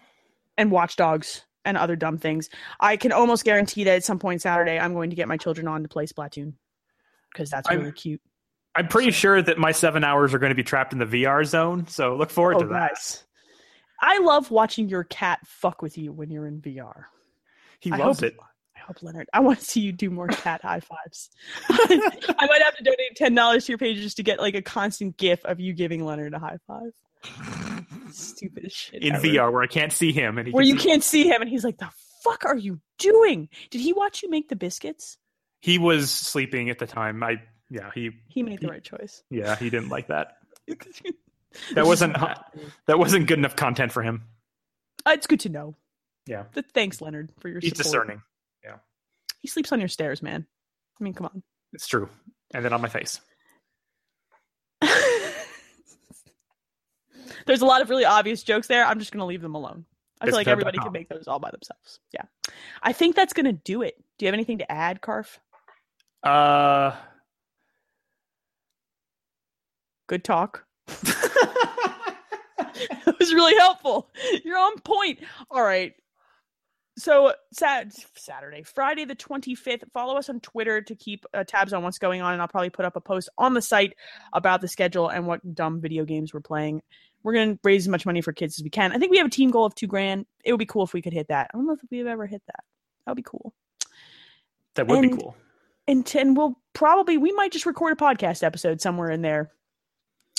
and Watch Dogs and other dumb things. I can almost guarantee that at some point Saturday, I'm going to get my children on to play Splatoon because that's I'm- really cute. I'm pretty sure that my seven hours are going to be trapped in the VR zone. So look forward Oh, to that. nice. I love watching your cat fuck with you when you're in VR. He I loves it. Hope Leonard. I want to see you do more cat high fives. I might have to donate ten dollars to your page just to get like a constant GIF of you giving Leonard a high five. Stupid shit. in ever. VR where I can't see him and he where can you see- can't see him, and he's like, "The fuck are you doing? Did he watch you make the biscuits? He was sleeping at the time. I yeah he He made the right choice." yeah he didn't like that. That wasn't that wasn't good enough content for him. Uh, it's good to know. Yeah. But thanks, Leonard, for your He's support. discerning. He sleeps on your stairs, man. I mean, come on. It's true. And then on my face. There's a lot of really obvious jokes there. I'm just going to leave them alone. I feel like everybody can make those all by themselves. Yeah. I think that's going to do it. Do you have anything to add, Carf? Uh Good talk. it was really helpful. You're on point. All right. So Sat Saturday, Friday the 25th. Follow us on Twitter to keep uh, tabs on what's going on, and I'll probably put up a post on the site about the schedule and what dumb video games we're playing. We're gonna raise as much money for kids as we can. I think we have a team goal of two grand. It would be cool if we could hit that. I don't know if we've ever hit that. That would be cool. that would be cool. And and we'll probably we might just record a podcast episode somewhere in there,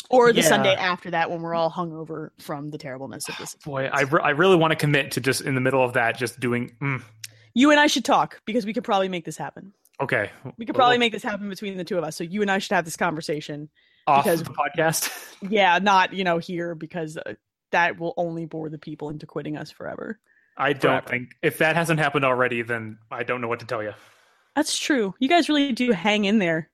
or the Yeah. Sunday after that when we're all hungover from the terribleness of this. Boy, I, re- I really want to commit to just in the middle of that, just doing. Mm, You and I should talk because we could probably make this happen. okay, We could probably make this happen between the two of us. So you and I should have this conversation. off because- the podcast. Yeah, not you know here because uh, that will only bore the people into quitting us forever. I don't Forever. think if that hasn't happened already, then I don't know what to tell you. That's true. You guys really do hang in there.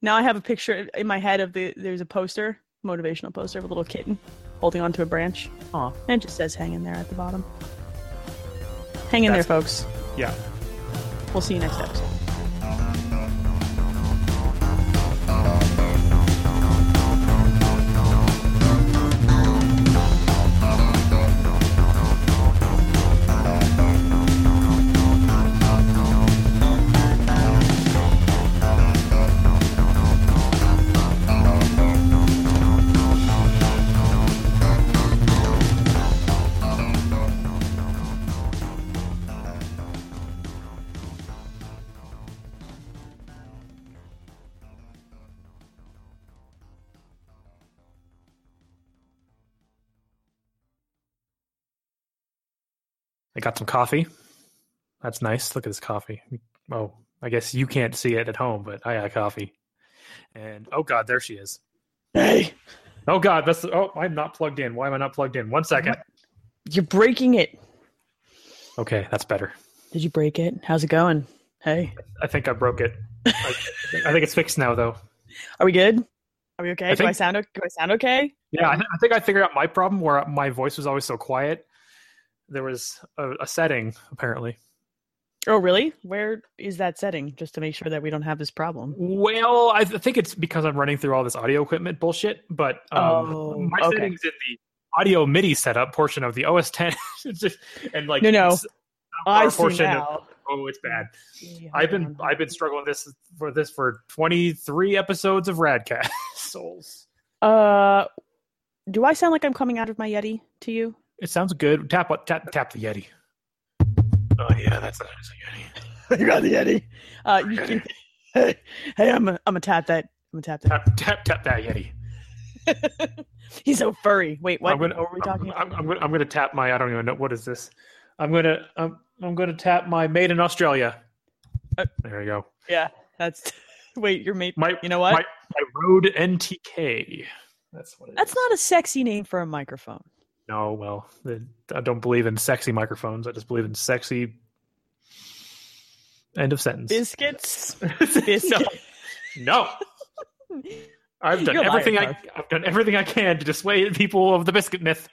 Now I have a picture in my head of the there's a poster, motivational poster of a little kitten holding onto a branch. Aw. And it just says hang in there at the bottom. Hang in That's- there, folks. Yeah. We'll see you next episode. I got some coffee. That's nice. Look at this coffee. Oh, I guess you can't see it at home, but I got coffee. And oh god, there she is. Hey. Oh god, that's oh I'm not plugged in. Why am I not plugged in? One second. You're breaking it. Okay, that's better. Did you break it? How's it going? Hey, I think I broke it. I, I think it's fixed now, though. are we good? Are we okay? I do I sound do I sound okay? Yeah, I, I think I figured out my problem where my voice was always so quiet. There was a, a setting apparently. Oh, really? Where is that setting? Just to make sure that we don't have this problem. Well, I th- think it's because I'm running through all this audio equipment bullshit. But um, Oh, my okay. settings in the audio MIDI setup portion of the OS 10, just, and like No, no. I portion of- now. oh, it's bad. Yeah, I've been I've been struggling this for this for 23 episodes of Radcast Souls. Uh, do I sound like I'm coming out of my Yeti to you? It sounds good. Tap? Tap tap the Yeti. Oh yeah, that's that is a Yeti. you got the Yeti. Uh, you can. Hey, hey, I'm a, I'm a tap that. I'm a tap that. Tap tap tap that Yeti. He's so furry. Wait, what? I'm gonna, what were we talking I'm, about? I'm, gonna, I'm gonna tap my. I don't even know what is this. I'm gonna. I'm, I'm gonna tap my made in Australia. Uh, there you go. yeah, that's. Wait, your mate. My You know what? My, my Rode NTK. That's what. It That's is. not a sexy name for a microphone. No, well, I don't believe in sexy microphones. I just believe in sexy. End of sentence. Biscuits. no, no. I've done You're a everything I, I've done everything I can to dissuade people of the biscuit myth.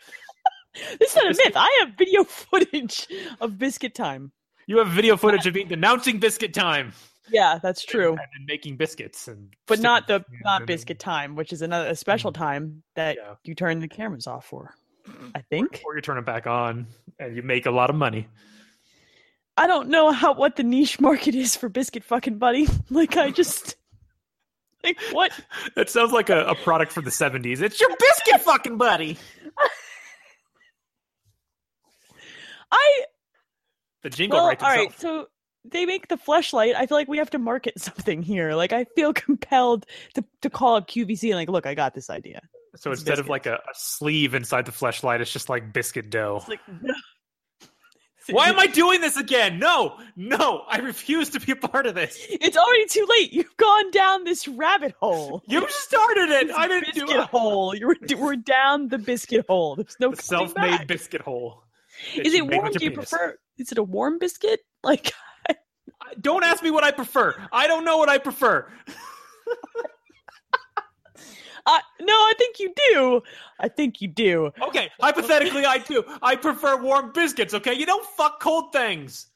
This is not a Biscuit- myth. I have video footage of biscuit time. You have video footage of me denouncing biscuit time Yeah, that's true. and, then making biscuits and But not the not and- biscuit time, which is another a special mm. time that Yeah. you turn the cameras off for. I think. or you turn it back on and you make a lot of money. I don't know how what the niche market is for biscuit fucking buddy. Like I just like what That sounds like a, a product from the seventies. It's your biscuit fucking buddy. I The jingle well, writes all right. So they make the fleshlight I feel like we have to market something here. Like I feel compelled to to call up QVC and like, look, I got this idea. So it's instead of like a, a sleeve inside the fleshlight, it's just like biscuit dough. It's like Why am I doing this again? No, no, I refuse to be a part of this. It's already too late. You've gone down this rabbit hole. You started it. I didn't do biscuit it. hole. You're we're down the biscuit hole. There's no The self-made back. biscuit hole. Is it warm? Do you penis. prefer? Is it a warm biscuit? Like Don't ask me what I prefer. I don't know what I prefer. Uh, no, I think you do. I think you do. Okay, hypothetically, I do. I prefer warm biscuits. Okay, you don't fuck cold things.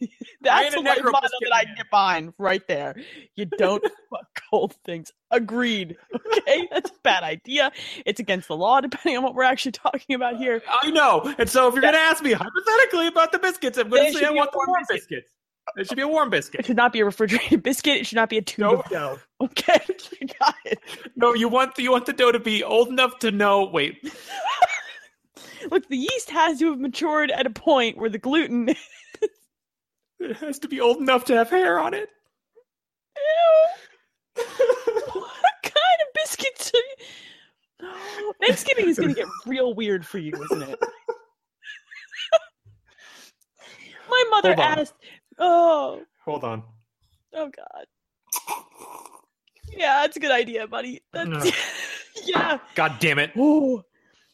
That's a life motto that I get behind right there. You don't fuck cold things. Agreed. Okay, that's a bad idea. It's against the law, depending on what we're actually talking about here. I know. And so, if you're going to ask me hypothetically about the biscuits, I'm going to say I want the warm warm biscuit. biscuits. It should be a warm biscuit. It should not be a refrigerated biscuit. It should not be a tube No. Okay, you got it. no, you want the, you want the dough to be old enough to know. Wait, Look, the yeast has to have matured at a point where the gluten. it has to be old enough to have hair on it. Ew. what kind of biscuits? Are you... Thanksgiving is going to get real weird for you, isn't it? My mother asked. Oh, Hold on. oh God. Yeah, that's a good idea, buddy. That's yeah. God damn it! Oh,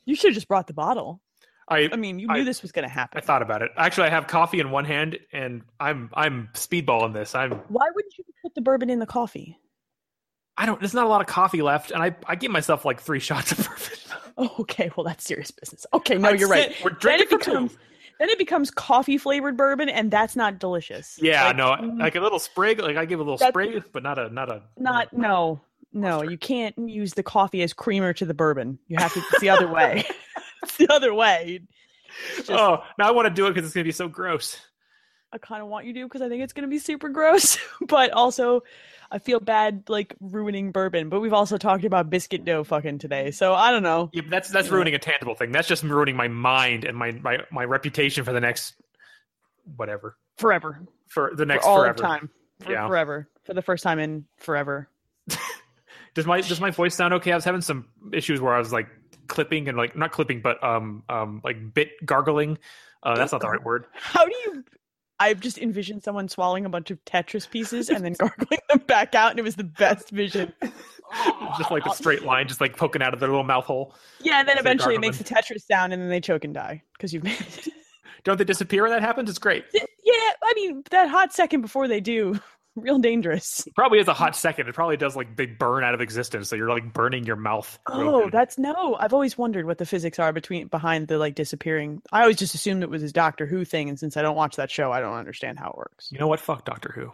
you should have just brought the bottle. I I mean, you I- knew this was going to happen. I thought about it. Actually, I have coffee in one hand, and I'm I'm speedballing this. I'm Why wouldn't you put the bourbon in the coffee? I don't. There's not a lot of coffee left, and I I give myself like three shots of bourbon. Oh, okay. Well, that's serious business. Okay, no, That's you're right. We're Then drinking it for two. becomes then it becomes coffee flavored bourbon, and that's not delicious. Yeah, Like, no, mm, like a little sprig. Like I give a little sprig, but not a not a not no no. You can't use the coffee as creamer to the bourbon. You have to. It's the other way. it's the other way. Just- oh, now I want to do it because it's gonna be so gross. I kind of want you to because I think it's going to be super gross, but also I feel bad like ruining bourbon. But we've also talked about biscuit dough fucking today, so I don't know. Yeah, that's that's ruining a tangible thing. That's just ruining my mind and my my, my reputation for the next whatever Forever, for the for next all forever. time, for Yeah. forever, for the first time in forever. Does my does my voice sound okay? I was having some issues where I was like clipping and like not clipping, but um um like bit gargling. Uh, that's not the right word. How do you I just envisioned someone swallowing a bunch of Tetris pieces and then gargling them back out, and it was the best vision. just like a straight line, just like poking out of their little mouth hole. Yeah, and then eventually it makes the Tetris sound, and then they choke and die because you've made it. Don't they disappear when that happens? It's great. Yeah, I mean that hot second before they do, real dangerous. It probably is a hot second. It probably does like they burn out of existence, so you're like burning your mouth. Oh, good. that's no. I've always wondered what the physics are between behind the like disappearing. I always just assumed it was his Doctor Who thing, and since I don't watch that show, I don't understand how it works. you know what? Fuck Doctor Who.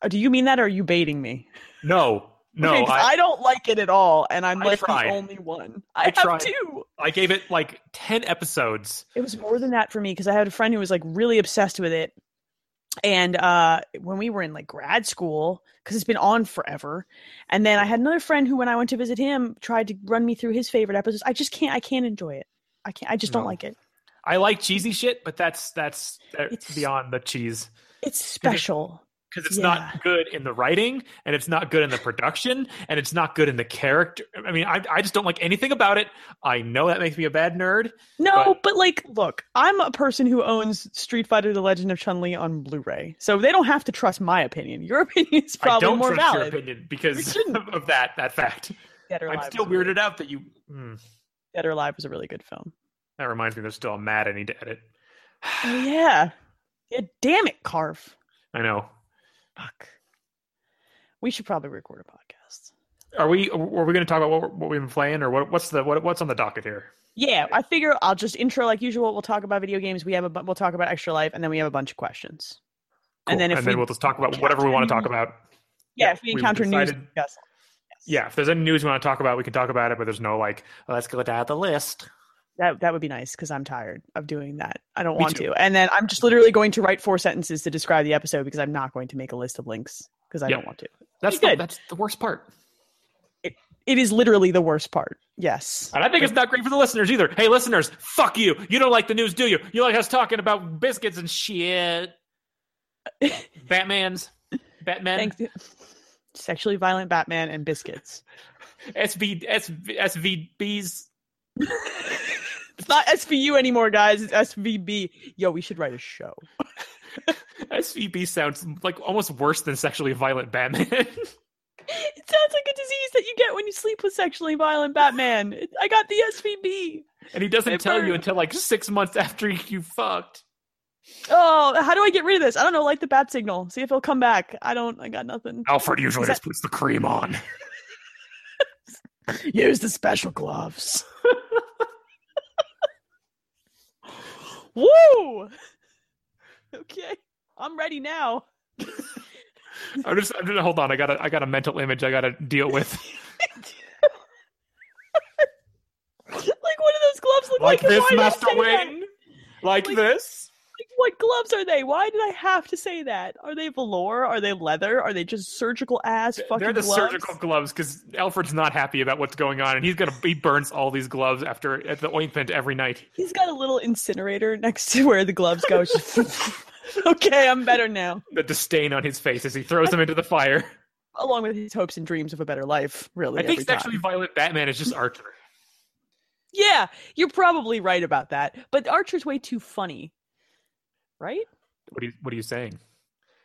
Uh, Do you mean that, or are you baiting me? No, no. Okay, I, I, don't like it at all, and I'm I like tried. the only one. I, I have tried. two. I gave it like ten episodes. It was more than that for me because I had a friend who was like really obsessed with it. And uh when we were in like grad school, because it's been on forever, and then I had another friend who, when I went to visit him, tried to run me through his favorite episodes. I just can't. I can't enjoy it. I can't. I just don't like it. I like cheesy shit, but that's that's uh, It's- beyond the cheese It's special. Because it's Yeah. not good in the writing and it's not good in the production and it's not good in the character. I mean, I I just don't like anything about it. I know that makes me a bad nerd. No, But- but, like, look, I'm a person who owns Street Fighter: The Legend of Chun Li on Blu-ray, so they don't have to trust my opinion. Your opinion is I probably don't more trust valid. your opinion because of that that fact. Dead or I'm still a really- weirded out that you. Hmm, Dead or Alive was a really good film. that reminds me, there's still a Mad I need to edit. Oh yeah, yeah. Damn it, Carf. I know. Fuck. We should probably record a podcast. Are we? Are we going to talk about what, what we've been playing, or what, what's the what, what's on the docket here? Yeah, I figure I'll just intro like usual. We'll talk about video games. We have a we'll talk about Extra Life, and then we have a bunch of questions. Cool. And then if we, we'll just talk about whatever we want to talk about. yeah, yeah, if we encounter news, yes. Yeah, if there's any news we want to talk about, we can talk about it. But there's no like, let's go down the list. That that would be nice because I'm tired of doing that. I don't Me want too. to. And then I'm just literally going to write four sentences to describe the episode because I'm not going to make a list of links because I Yep. don't want to. That's the, good. that's the worst part. It is literally the worst part. Yes. And I think it's not great for the listeners either. Hey, listeners, fuck you. You don't like the news, do you? You like us talking about biscuits and shit. Batman's, Batman, Thanks. Sexually violent Batman and biscuits. SV, SV, SVBs. It's not SVU anymore, guys. It's SVB. Yo, we should write a show. SVB sounds like almost worse than sexually violent Batman. It sounds like a disease that you get when you sleep with sexually violent Batman. It- I got the SVB. and he doesn't It tell you until like six months after you fucked. Oh, how do I get rid of this? I don't know. Light the bat signal. See if he'll come back. I don't. I got nothing. Alfred usually that- just puts the cream on. Use the special gloves. Woo! Okay, I'm ready now. I'm just, I'm just hold on. I got a, I got a mental image I got to deal with. Like, what do those gloves look like like? this, why did I Master? Wayne. Like, Like- this. What gloves are they? Why did I have to say that? Are they velour? Are they leather? Are they just surgical ass fucking They're the gloves? surgical gloves because Alfred's not happy about what's going on, and he's gonna he burns all these gloves after at the ointment every night. He's got a little incinerator next to where the gloves go. Okay, I'm better now. The disdain on his face as he throws them into the fire. Along with his hopes and dreams of a better life, really. I think time. sexually violent Batman is just Archer. Yeah, you're probably right about that. But Archer's way too funny, right? What are you What are you saying?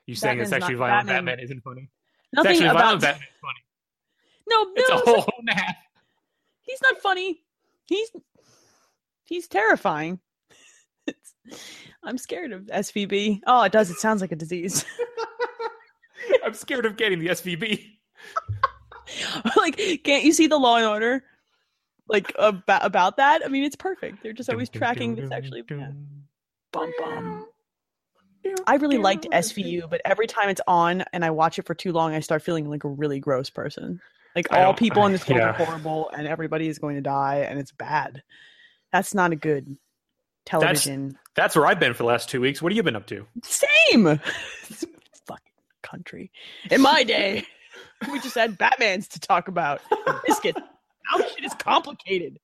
You saying that Batman's sexually violent Batman- Batman, isn't funny? Nothing sexually about violent Batman is funny. no, no, It's a whole math. He's not funny. He's he's terrifying. It's, I'm scared of SVB. Oh, it does. It sounds like a disease. I'm scared of getting the SVB. like, can't you see the Law and Order? Like about about that? I mean, it's perfect. They're just always tracking the actually. Yeah. Bum bum. I really liked SVU, but every time it's on and I watch it for too long, I start feeling like a really gross person. Like all people in this world yeah. are horrible and everybody is going to die and it's bad. That's not a good television. That's where I've been for the last two weeks. What have you been up to? Same. Fucking country. In my day, we just had Batmans to talk about. Biscuits. Now shit is complicated.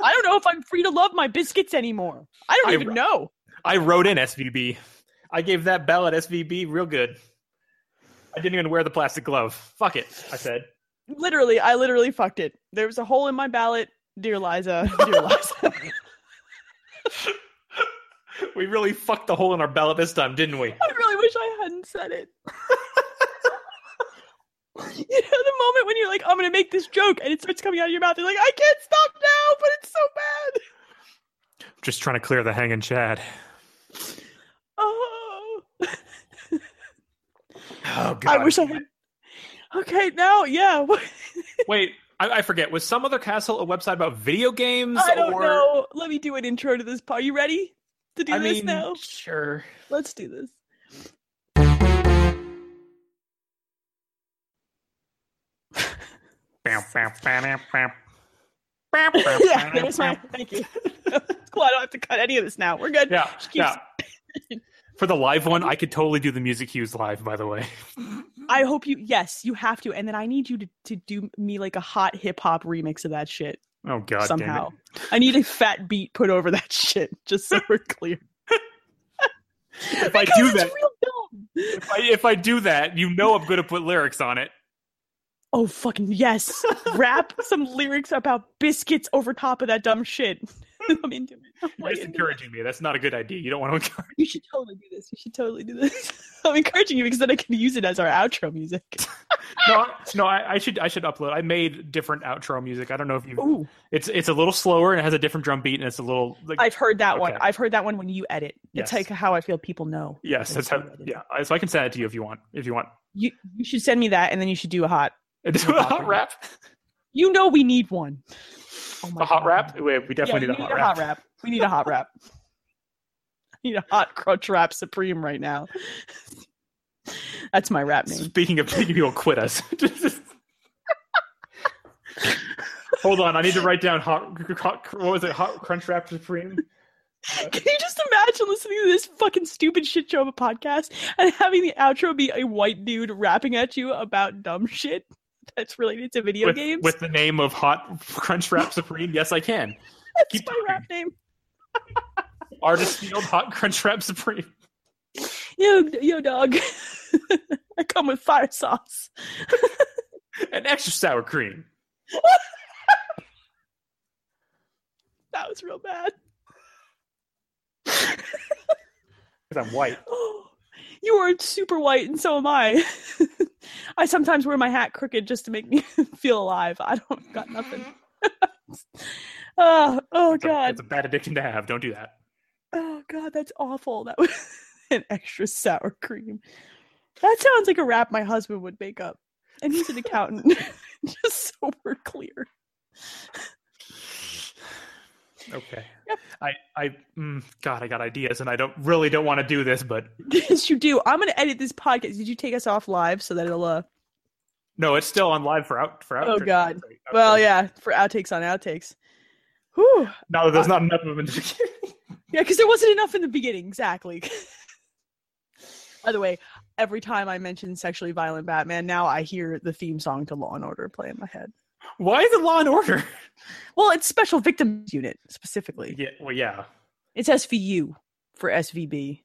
I don't know if I'm free to love my biscuits anymore. I don't I- even know. I wrote in SVB. I gave that bell at SVB real good. I didn't even wear the plastic glove. Fuck it, I said. Literally, I literally fucked it. There was a hole in my ballot. Dear Liza, dear Liza. we really fucked the hole in our ballot this time, didn't we? I really wish I hadn't said it. you know the moment when you're like, I'm gonna make this joke and it starts coming out of your mouth, you're like, I can't stop now, but it's so bad. Just trying to clear the hanging Chad. Oh, Oh god. I wish I had. Okay, now, yeah. Wait, I, I forget. Was some other castle a website about video games? I don't or... know. Let me do an intro to this. Part. Are you ready to do I this mean, now? sure. Let's do this. yeah, there's my. Thank you. cool. I don't have to cut any of this now. We're good. Yeah, Just keep- yeah. For the live one, I could totally do the music cues live. By the way, I hope you. Yes, you have to, and then I need you to to do me like a hot hip hop remix of that shit oh god, somehow. I need a fat beat put over that shit, just so we're clear. If I do that, if I, if I do that, you know I'm to put lyrics on it. Oh fucking yes! Rap some lyrics about biscuits over top of that dumb shit. I'm into it. You're just encouraging me. That's not a good idea. You don't want to encourage. You should totally do this. You should totally do this. I'm encouraging you because then I can use it as our outro music. No, no. I, I should I should upload. I made different outro music. I don't know if you. Ooh, It's it's a little slower and it has a different drum beat and it's a little. Like, I've heard that one. I've heard that one when you edit. It's Yes. like how I feel people know. yes, that's how. Yeah, so I can send it to you if you want. If you want. You you should send me that and then you should do a hot. Do a hot rap. You know we need one. Oh A hot God. rap. Wait, we Yeah, definitely we need a hot rap. We need a hot rap. I need a hot crunch rap supreme right now. That's my rap name. Speaking of making people quit us. Hold on, I need to write down hot, hot what was it? Hot crunch rap supreme. Can you just imagine listening to this fucking stupid shit show of a podcast and having the outro be a white dude rapping at you about dumb shit that's related to video With, games? with the name of hot crunch rap supreme. Yes, I can. that's keep my talking. rap name. Artist field hot crunch rap supreme. Yo, yo, dog. I come with fire sauce. And extra sour cream. That was real bad. Because I'm white. You are super white, and so am I. I sometimes wear my hat crooked just to make me feel alive. I don't got nothing. Mm-hmm. oh, oh It's a, god. it's a bad addiction to have. Don't do that. Oh god, that's awful. That was an extra sour cream. That sounds like a rap my husband would make up. And he's an accountant. just so we're clear. Okay. I, I, mm, God, I got ideas, and I don't really don't want to do this, but Yes, you do. I'm gonna edit this podcast. Did you take us off live so that it'll uh no, it's still on live for out for out. Oh, God. sorry, well yeah, for outtakes on outtakes. Whew. No, there's not enough of them. Yeah, because there wasn't enough in the beginning, exactly. By the way, every time I mention sexually violent Batman, now I hear the theme song to Law and Order play in my head. Why is it Law and Order? Well, it's Special Victims Unit specifically. Yeah, well, yeah. It's SVU for SVB.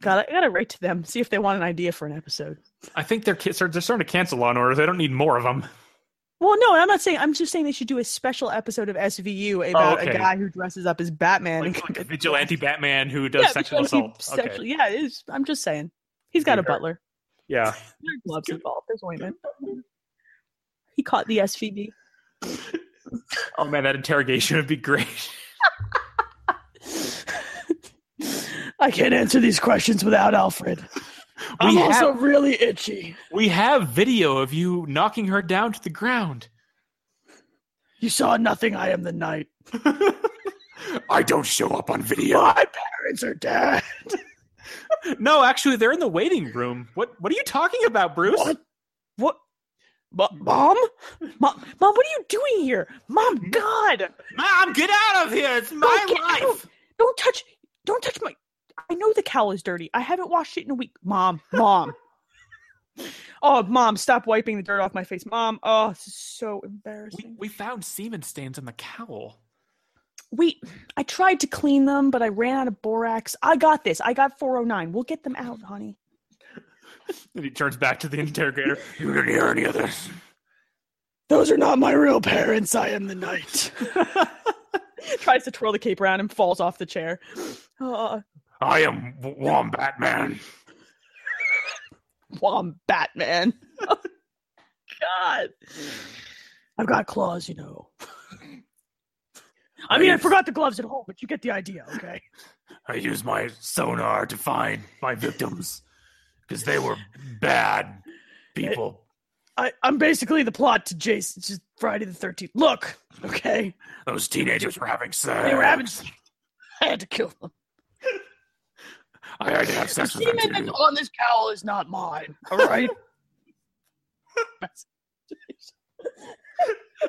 God, I gotta write to them, see if they want an idea for an episode. I think they're they're starting to cancel Law and Order. They don't need more of them. Well, no, I'm not saying. I'm just saying they should do a special episode of SVU about oh, a okay. guy who dresses up as Batman Like, like a vigilante Batman who does Yeah, sexual assault. Okay. sexual- Yeah, it is. I'm just saying. He's got a butler. Yeah. There are gloves involved. There's ointment. He caught the SVB. Oh man, that interrogation would be great. I can't answer these questions without Alfred. I'm We also have really itchy. we have video of you knocking her down to the ground. You saw nothing. I am the night. I don't show up on video. My parents are dead. No, actually, they're in the waiting room. What What are you talking about, Bruce? What? What? Mo- Mom? Mom? Mom? What are you doing here? Mom? Hmm? God! Mom, get out of here! It's my Don't life. out. Don't touch! Don't touch my! I know the cowl is dirty. I haven't washed it in a week. Mom, mom. oh, mom, stop wiping the dirt off my face. Mom, oh, this is so We, embarrassing. we found semen stains on the cowl. Wait, I tried to clean them, but I ran out of borax. I got this. I got 409. We'll get them out, honey. And he turns back to the interrogator. You didn't hear any of this. Those are not my real parents. I am the knight. Tries to twirl the cape around and falls off the chair. Uh, I am Wombat Man. Wombat Man. Oh, God. I've got claws, you know. I mean, I forgot the gloves at home, but you get the idea, okay? I use my sonar to find my victims because they were bad people. I, I'm basically the plot to Jason, just Friday the 13th. Look, okay? Those teenagers were having sex. They were having. Sex. I had to kill them. I had to have The sex with them semen too. on this cowl is not mine, all right?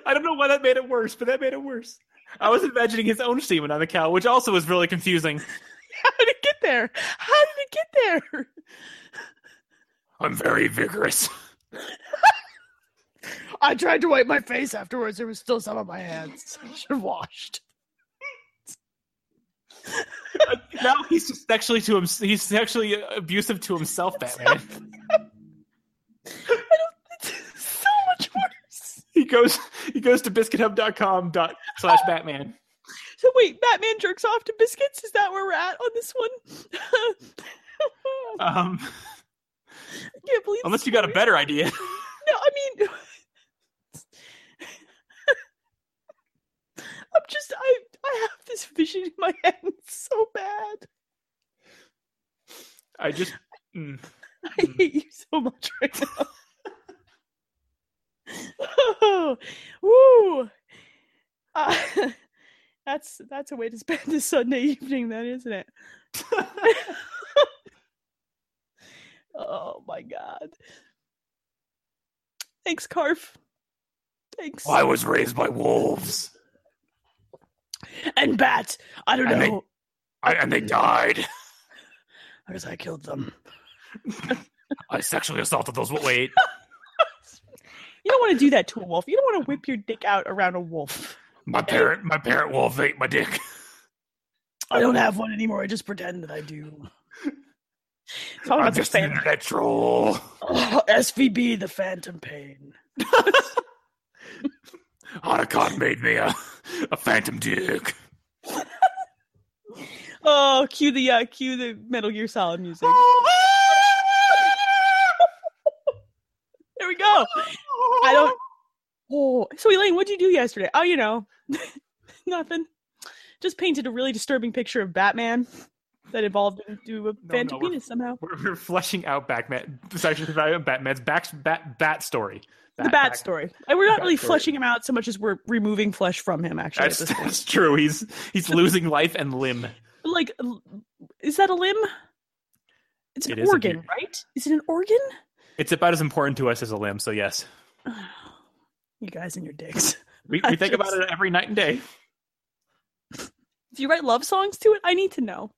I don't know why that made it worse, but that made it worse. I was imagining his own semen on the cow, which also was really confusing. How did it get there? How did it get there? I'm very vigorous. I tried to wipe my face afterwards. There was still some on my hands. I should have washed. now he's just sexually to him. He's sexually abusive to himself, Batman. It's so much worse. he goes he goes to biscuithub.com dot slash Batman. So wait, Batman jerks off to biscuits. Is that where we're at on this one? Um, I can't believe. unless you got a better idea. No, I mean, I'm just I I have this vision in my head. It's so bad. I just mm. I hate you so much right now. oh, woo! Uh, that's that's a way to spend a Sunday evening, then, isn't it? oh my god! Thanks, Carf. Thanks. I was raised by wolves, And bats. I don't And they- know. I, and they died. Because I killed them. I sexually assaulted those. Wait, You don't want to do that to a wolf. You don't want to whip your dick out around a wolf. My parent, my parent wolf ate my dick. I don't have one anymore. I just pretend that I do. Talk I'm about the just an phantom. internet troll. Oh, SVB, the phantom pain. Otacon made me a, a phantom dick. Oh, cue the uh, cue the Metal Gear Solid music. There we go. I don't. Oh, so Elaine, what'd you do yesterday? Oh, you know, nothing. Just painted a really disturbing picture of Batman that evolved into a no, we're- penis somehow. We're, we're fleshing out Batman. Section about Batman's back, bat, bat story. the bat back- story. And we're not really story. fleshing him out so much as we're removing flesh from him. Actually, That's, at this point. that's true. He's he's losing life and limb. like, is that a limb? It's an It organ, right? Is it an organ? It's about as important to us as a limb. So yes, You guys and your dicks. we, we think about it every night and day. Do you write love songs to it? I need to know.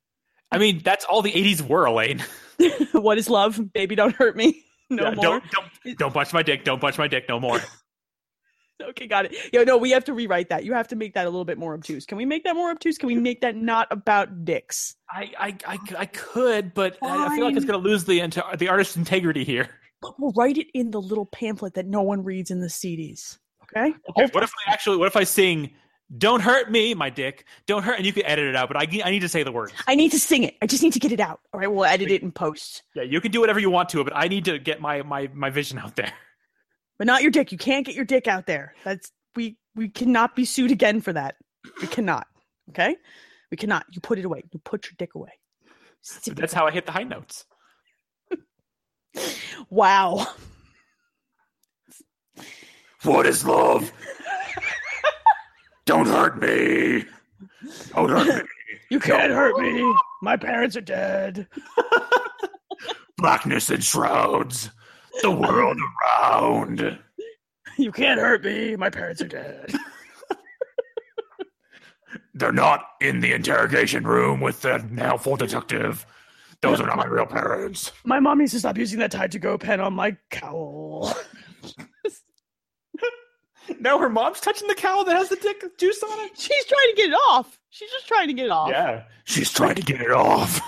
I mean, that's all the '80s were, Elaine. what is love? Baby, don't hurt me. No Yeah, more. Don't don't don't punch my dick. Don't punch my dick. No more. Okay, got it. Yo, no, we have to rewrite that. You have to make that a little bit more obtuse. Can we make that more obtuse? Can we make that not about dicks? I I I, I could, but I I feel like it's going to lose the the artist's integrity here. But we'll write it in the little pamphlet that no one reads in the CDs. Okay? Okay, what if I actually? What if I sing? Don't hurt me, my dick. Don't hurt, and you can edit it out. But I I need to say the words. I need to sing it. I just need to get it out. All right, we'll edit it in post. Yeah, you can do whatever you want to, but I need to get my my my vision out there. But not your dick. You can't get your dick out there. That's we we cannot be sued again for that. We cannot. Okay? We cannot. You put it away. You put your dick away. That's how I hit the high notes. Wow. What is love? Don't hurt me. Don't hurt me. You can't hurt me. My parents are dead. Blackness enshrouds the world around. You can't hurt me. My parents are dead. They're not in the interrogation room with the helpful detective. Those are not my real parents. My mom needs to stop using that Tide to Go pen on my cowl. Now her mom's touching the cow that has the dick juice on it. She's trying to get it off. She's just trying to get it off. Yeah, she's trying to get it off.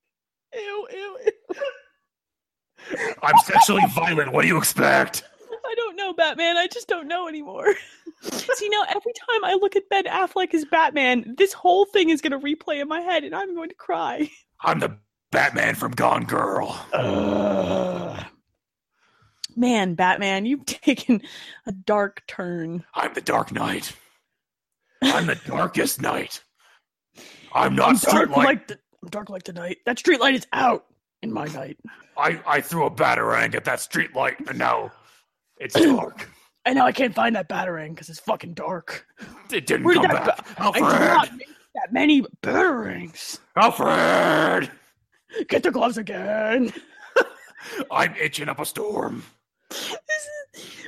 Ew, ew, ew. I'm sexually violent. What do you expect? I don't know, Batman. I just don't know anymore. See, now every time I look at Ben Affleck as Batman, this whole thing is going to replay in my head, and I'm going to cry. I'm the Batman from Gone Girl. Ugh. Man, Batman, you've taken a dark turn. I'm the Dark Knight. I'm the darkest night. I'm not I'm dark Streetlight. like the I'm dark like the night. That street light is out in my night, I, I threw a batarang at that streetlight, and now it's dark. and now I can't find that batarang because it's fucking dark. It didn't Where did come that? back. Ba- I did Alfred! not make that many batarangs. Alfred! Get the gloves again. I'm itching up a storm.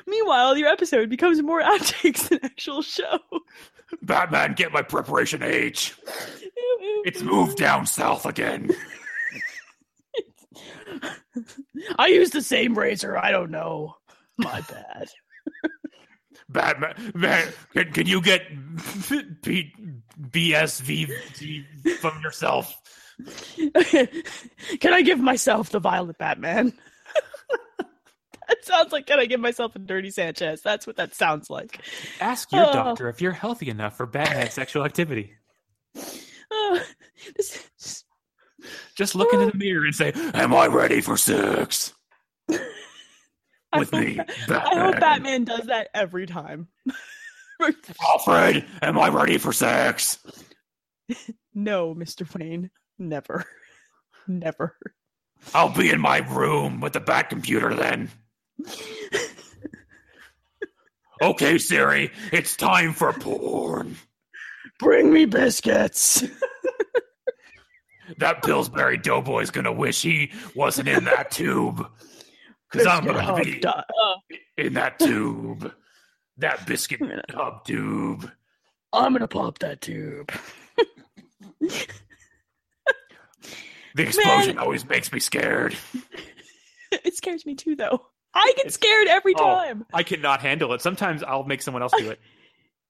Meanwhile, your episode becomes more outtakes than actual show. Batman, get my preparation H. It's moved down south again. I use the same razor. I don't know. My bad. Batman, man, can, can you get B, BSV from yourself? can I give myself the Violet Batman? that sounds like can I give myself a Dirty Sanchez? That's what that sounds like. Ask your Oh. doctor if you're healthy enough for Batman sexual activity. Uh, this, Just look into the mirror and say, Am I ready for sex? With hope me, Batman. I hope Batman does that every time. Alfred, am I ready for sex? no, Mr. Wayne, never, never. I'll be in my room with the back computer then. Okay, Siri, it's time for porn. Bring me biscuits. That Pillsbury Doughboy's gonna wish he wasn't in that tube. Because I'm gonna be uh, in that tube. That biscuit hub tube. I'm gonna pop that tube. The explosion Man. always makes me scared. it scares me too, though. I get scared every Oh. time. I cannot handle it. Sometimes I'll make someone else do it.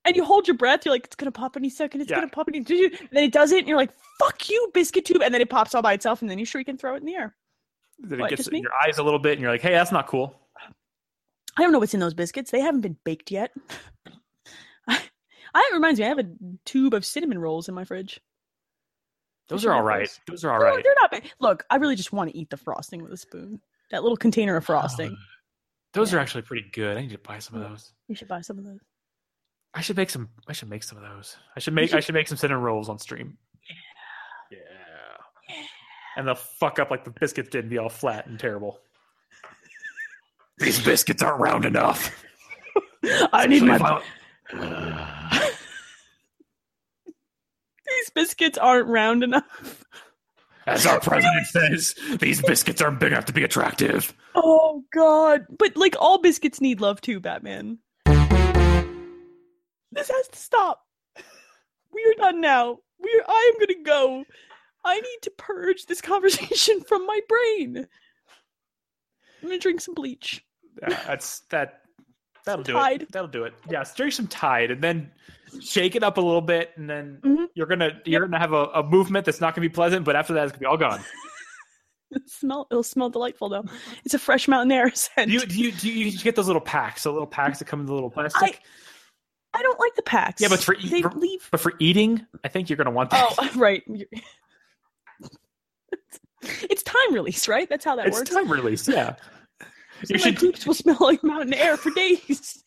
And you hold your breath. You're like, it's gonna pop any second. It's Yeah. gonna pop any. You? Then it doesn't. And you're like, fuck you, biscuit tube. And then it pops all by itself. And then you shriek and throw it in the air. Then it What, gets in me? your eyes a little bit, and you're like, "Hey, that's not cool." I don't know what's in those biscuits. They haven't been baked yet. I, I it reminds me. I have a tube of cinnamon rolls in my fridge. Those are all right. those. Those are all No, right. they're not bad. Look, I really just want to eat the frosting with a spoon. That little container of frosting. Those are actually pretty good. I need to buy some of mm. those. You should buy some of those. I should make some. I should make some of those. I should make. I should make some cinnamon rolls on stream. Yeah. Yeah. And they'll fuck up like the biscuits did and be all flat and terrible. These biscuits aren't round enough. I need Actually, my. These biscuits aren't round enough. As our president says, these biscuits aren't big enough to be attractive. Oh God! But like all biscuits need love too, Batman. This has to stop. We are done now. We are. I am gonna go. I need to purge this conversation from my brain. I'm gonna drink some bleach. Uh, that's that. That'll do Tide. it. That'll do it. Yeah, drink some Tide, and then shake it up a little bit, and then Mhm. you're gonna you're gonna have a, a movement that's not gonna be pleasant, but after that, it's gonna be all gone. It smell. It'll smell delightful though. It's a fresh mountain air scent. Do you do you, do you get those little packs? The little packs that come in the little plastic. I don't like the packs. Yeah, but for they for- leave. But for eating, I think you're gonna want that. Oh, right. It's time release, right? That's how that it's works. time release. Yeah, So you my should. poops will smell like mountain air for days.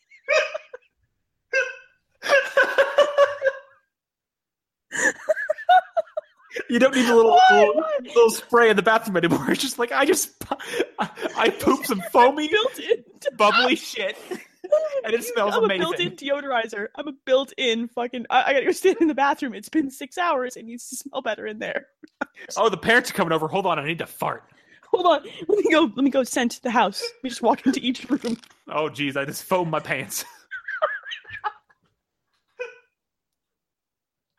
You don't need a little, little, little spray in the bathroom anymore. It's just like I just I, I poop some foamy, bubbly shit, and it smells I'm amazing. a built-in deodorizer. I'm a built-in fucking. I, I gotta go stand in the bathroom. It's been six hours. It needs to smell better in there. Oh, the parents are coming over. Hold on, I need to fart. Hold on. Let me go. Let me go scent the house. We just walk into each room. Oh, geez, I just foamed my pants.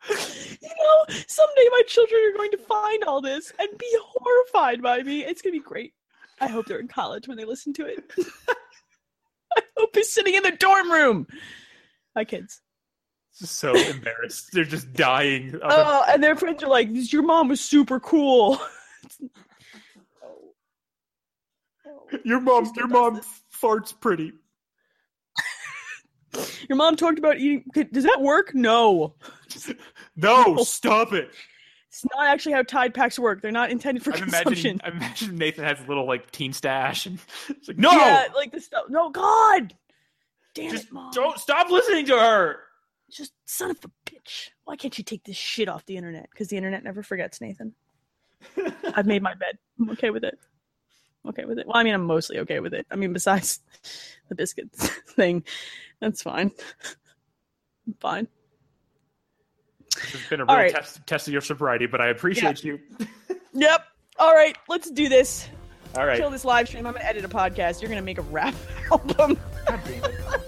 You know, someday my children are going to find all this and be horrified by me. It's gonna be great. I hope they're in college when they listen to it. I hope they're sitting in the dorm room. My kids. So embarrassed. They're just dying. Oh, and their friends are like, "Your mom was super cool." Oh. Oh. Your mom, your mom bestest. farts pretty. Your mom talked about eating. Does that work? No. No, stop it. It's not actually how Tide Packs work. They're not intended for I'm consumption. imagining, I'm imagining Nathan has a little like teen stash, and it's like, no, Yeah, like the stuff. No, God. Damn just it, mom. don't stop listening to her. Just son of a bitch. Why can't you take this shit off the internet? Because the internet never forgets, Nathan. I've made my bed. I'm okay with it. Okay with it. Well, I mean, I'm mostly okay with it. I mean, besides the biscuits thing, that's fine. I'm fine. It's been a real right. test, test of your sobriety, but I appreciate you. Yep. All right, let's do this. All right. Kill this live stream. I'm gonna edit a podcast. You're gonna make a rap album. God damn it.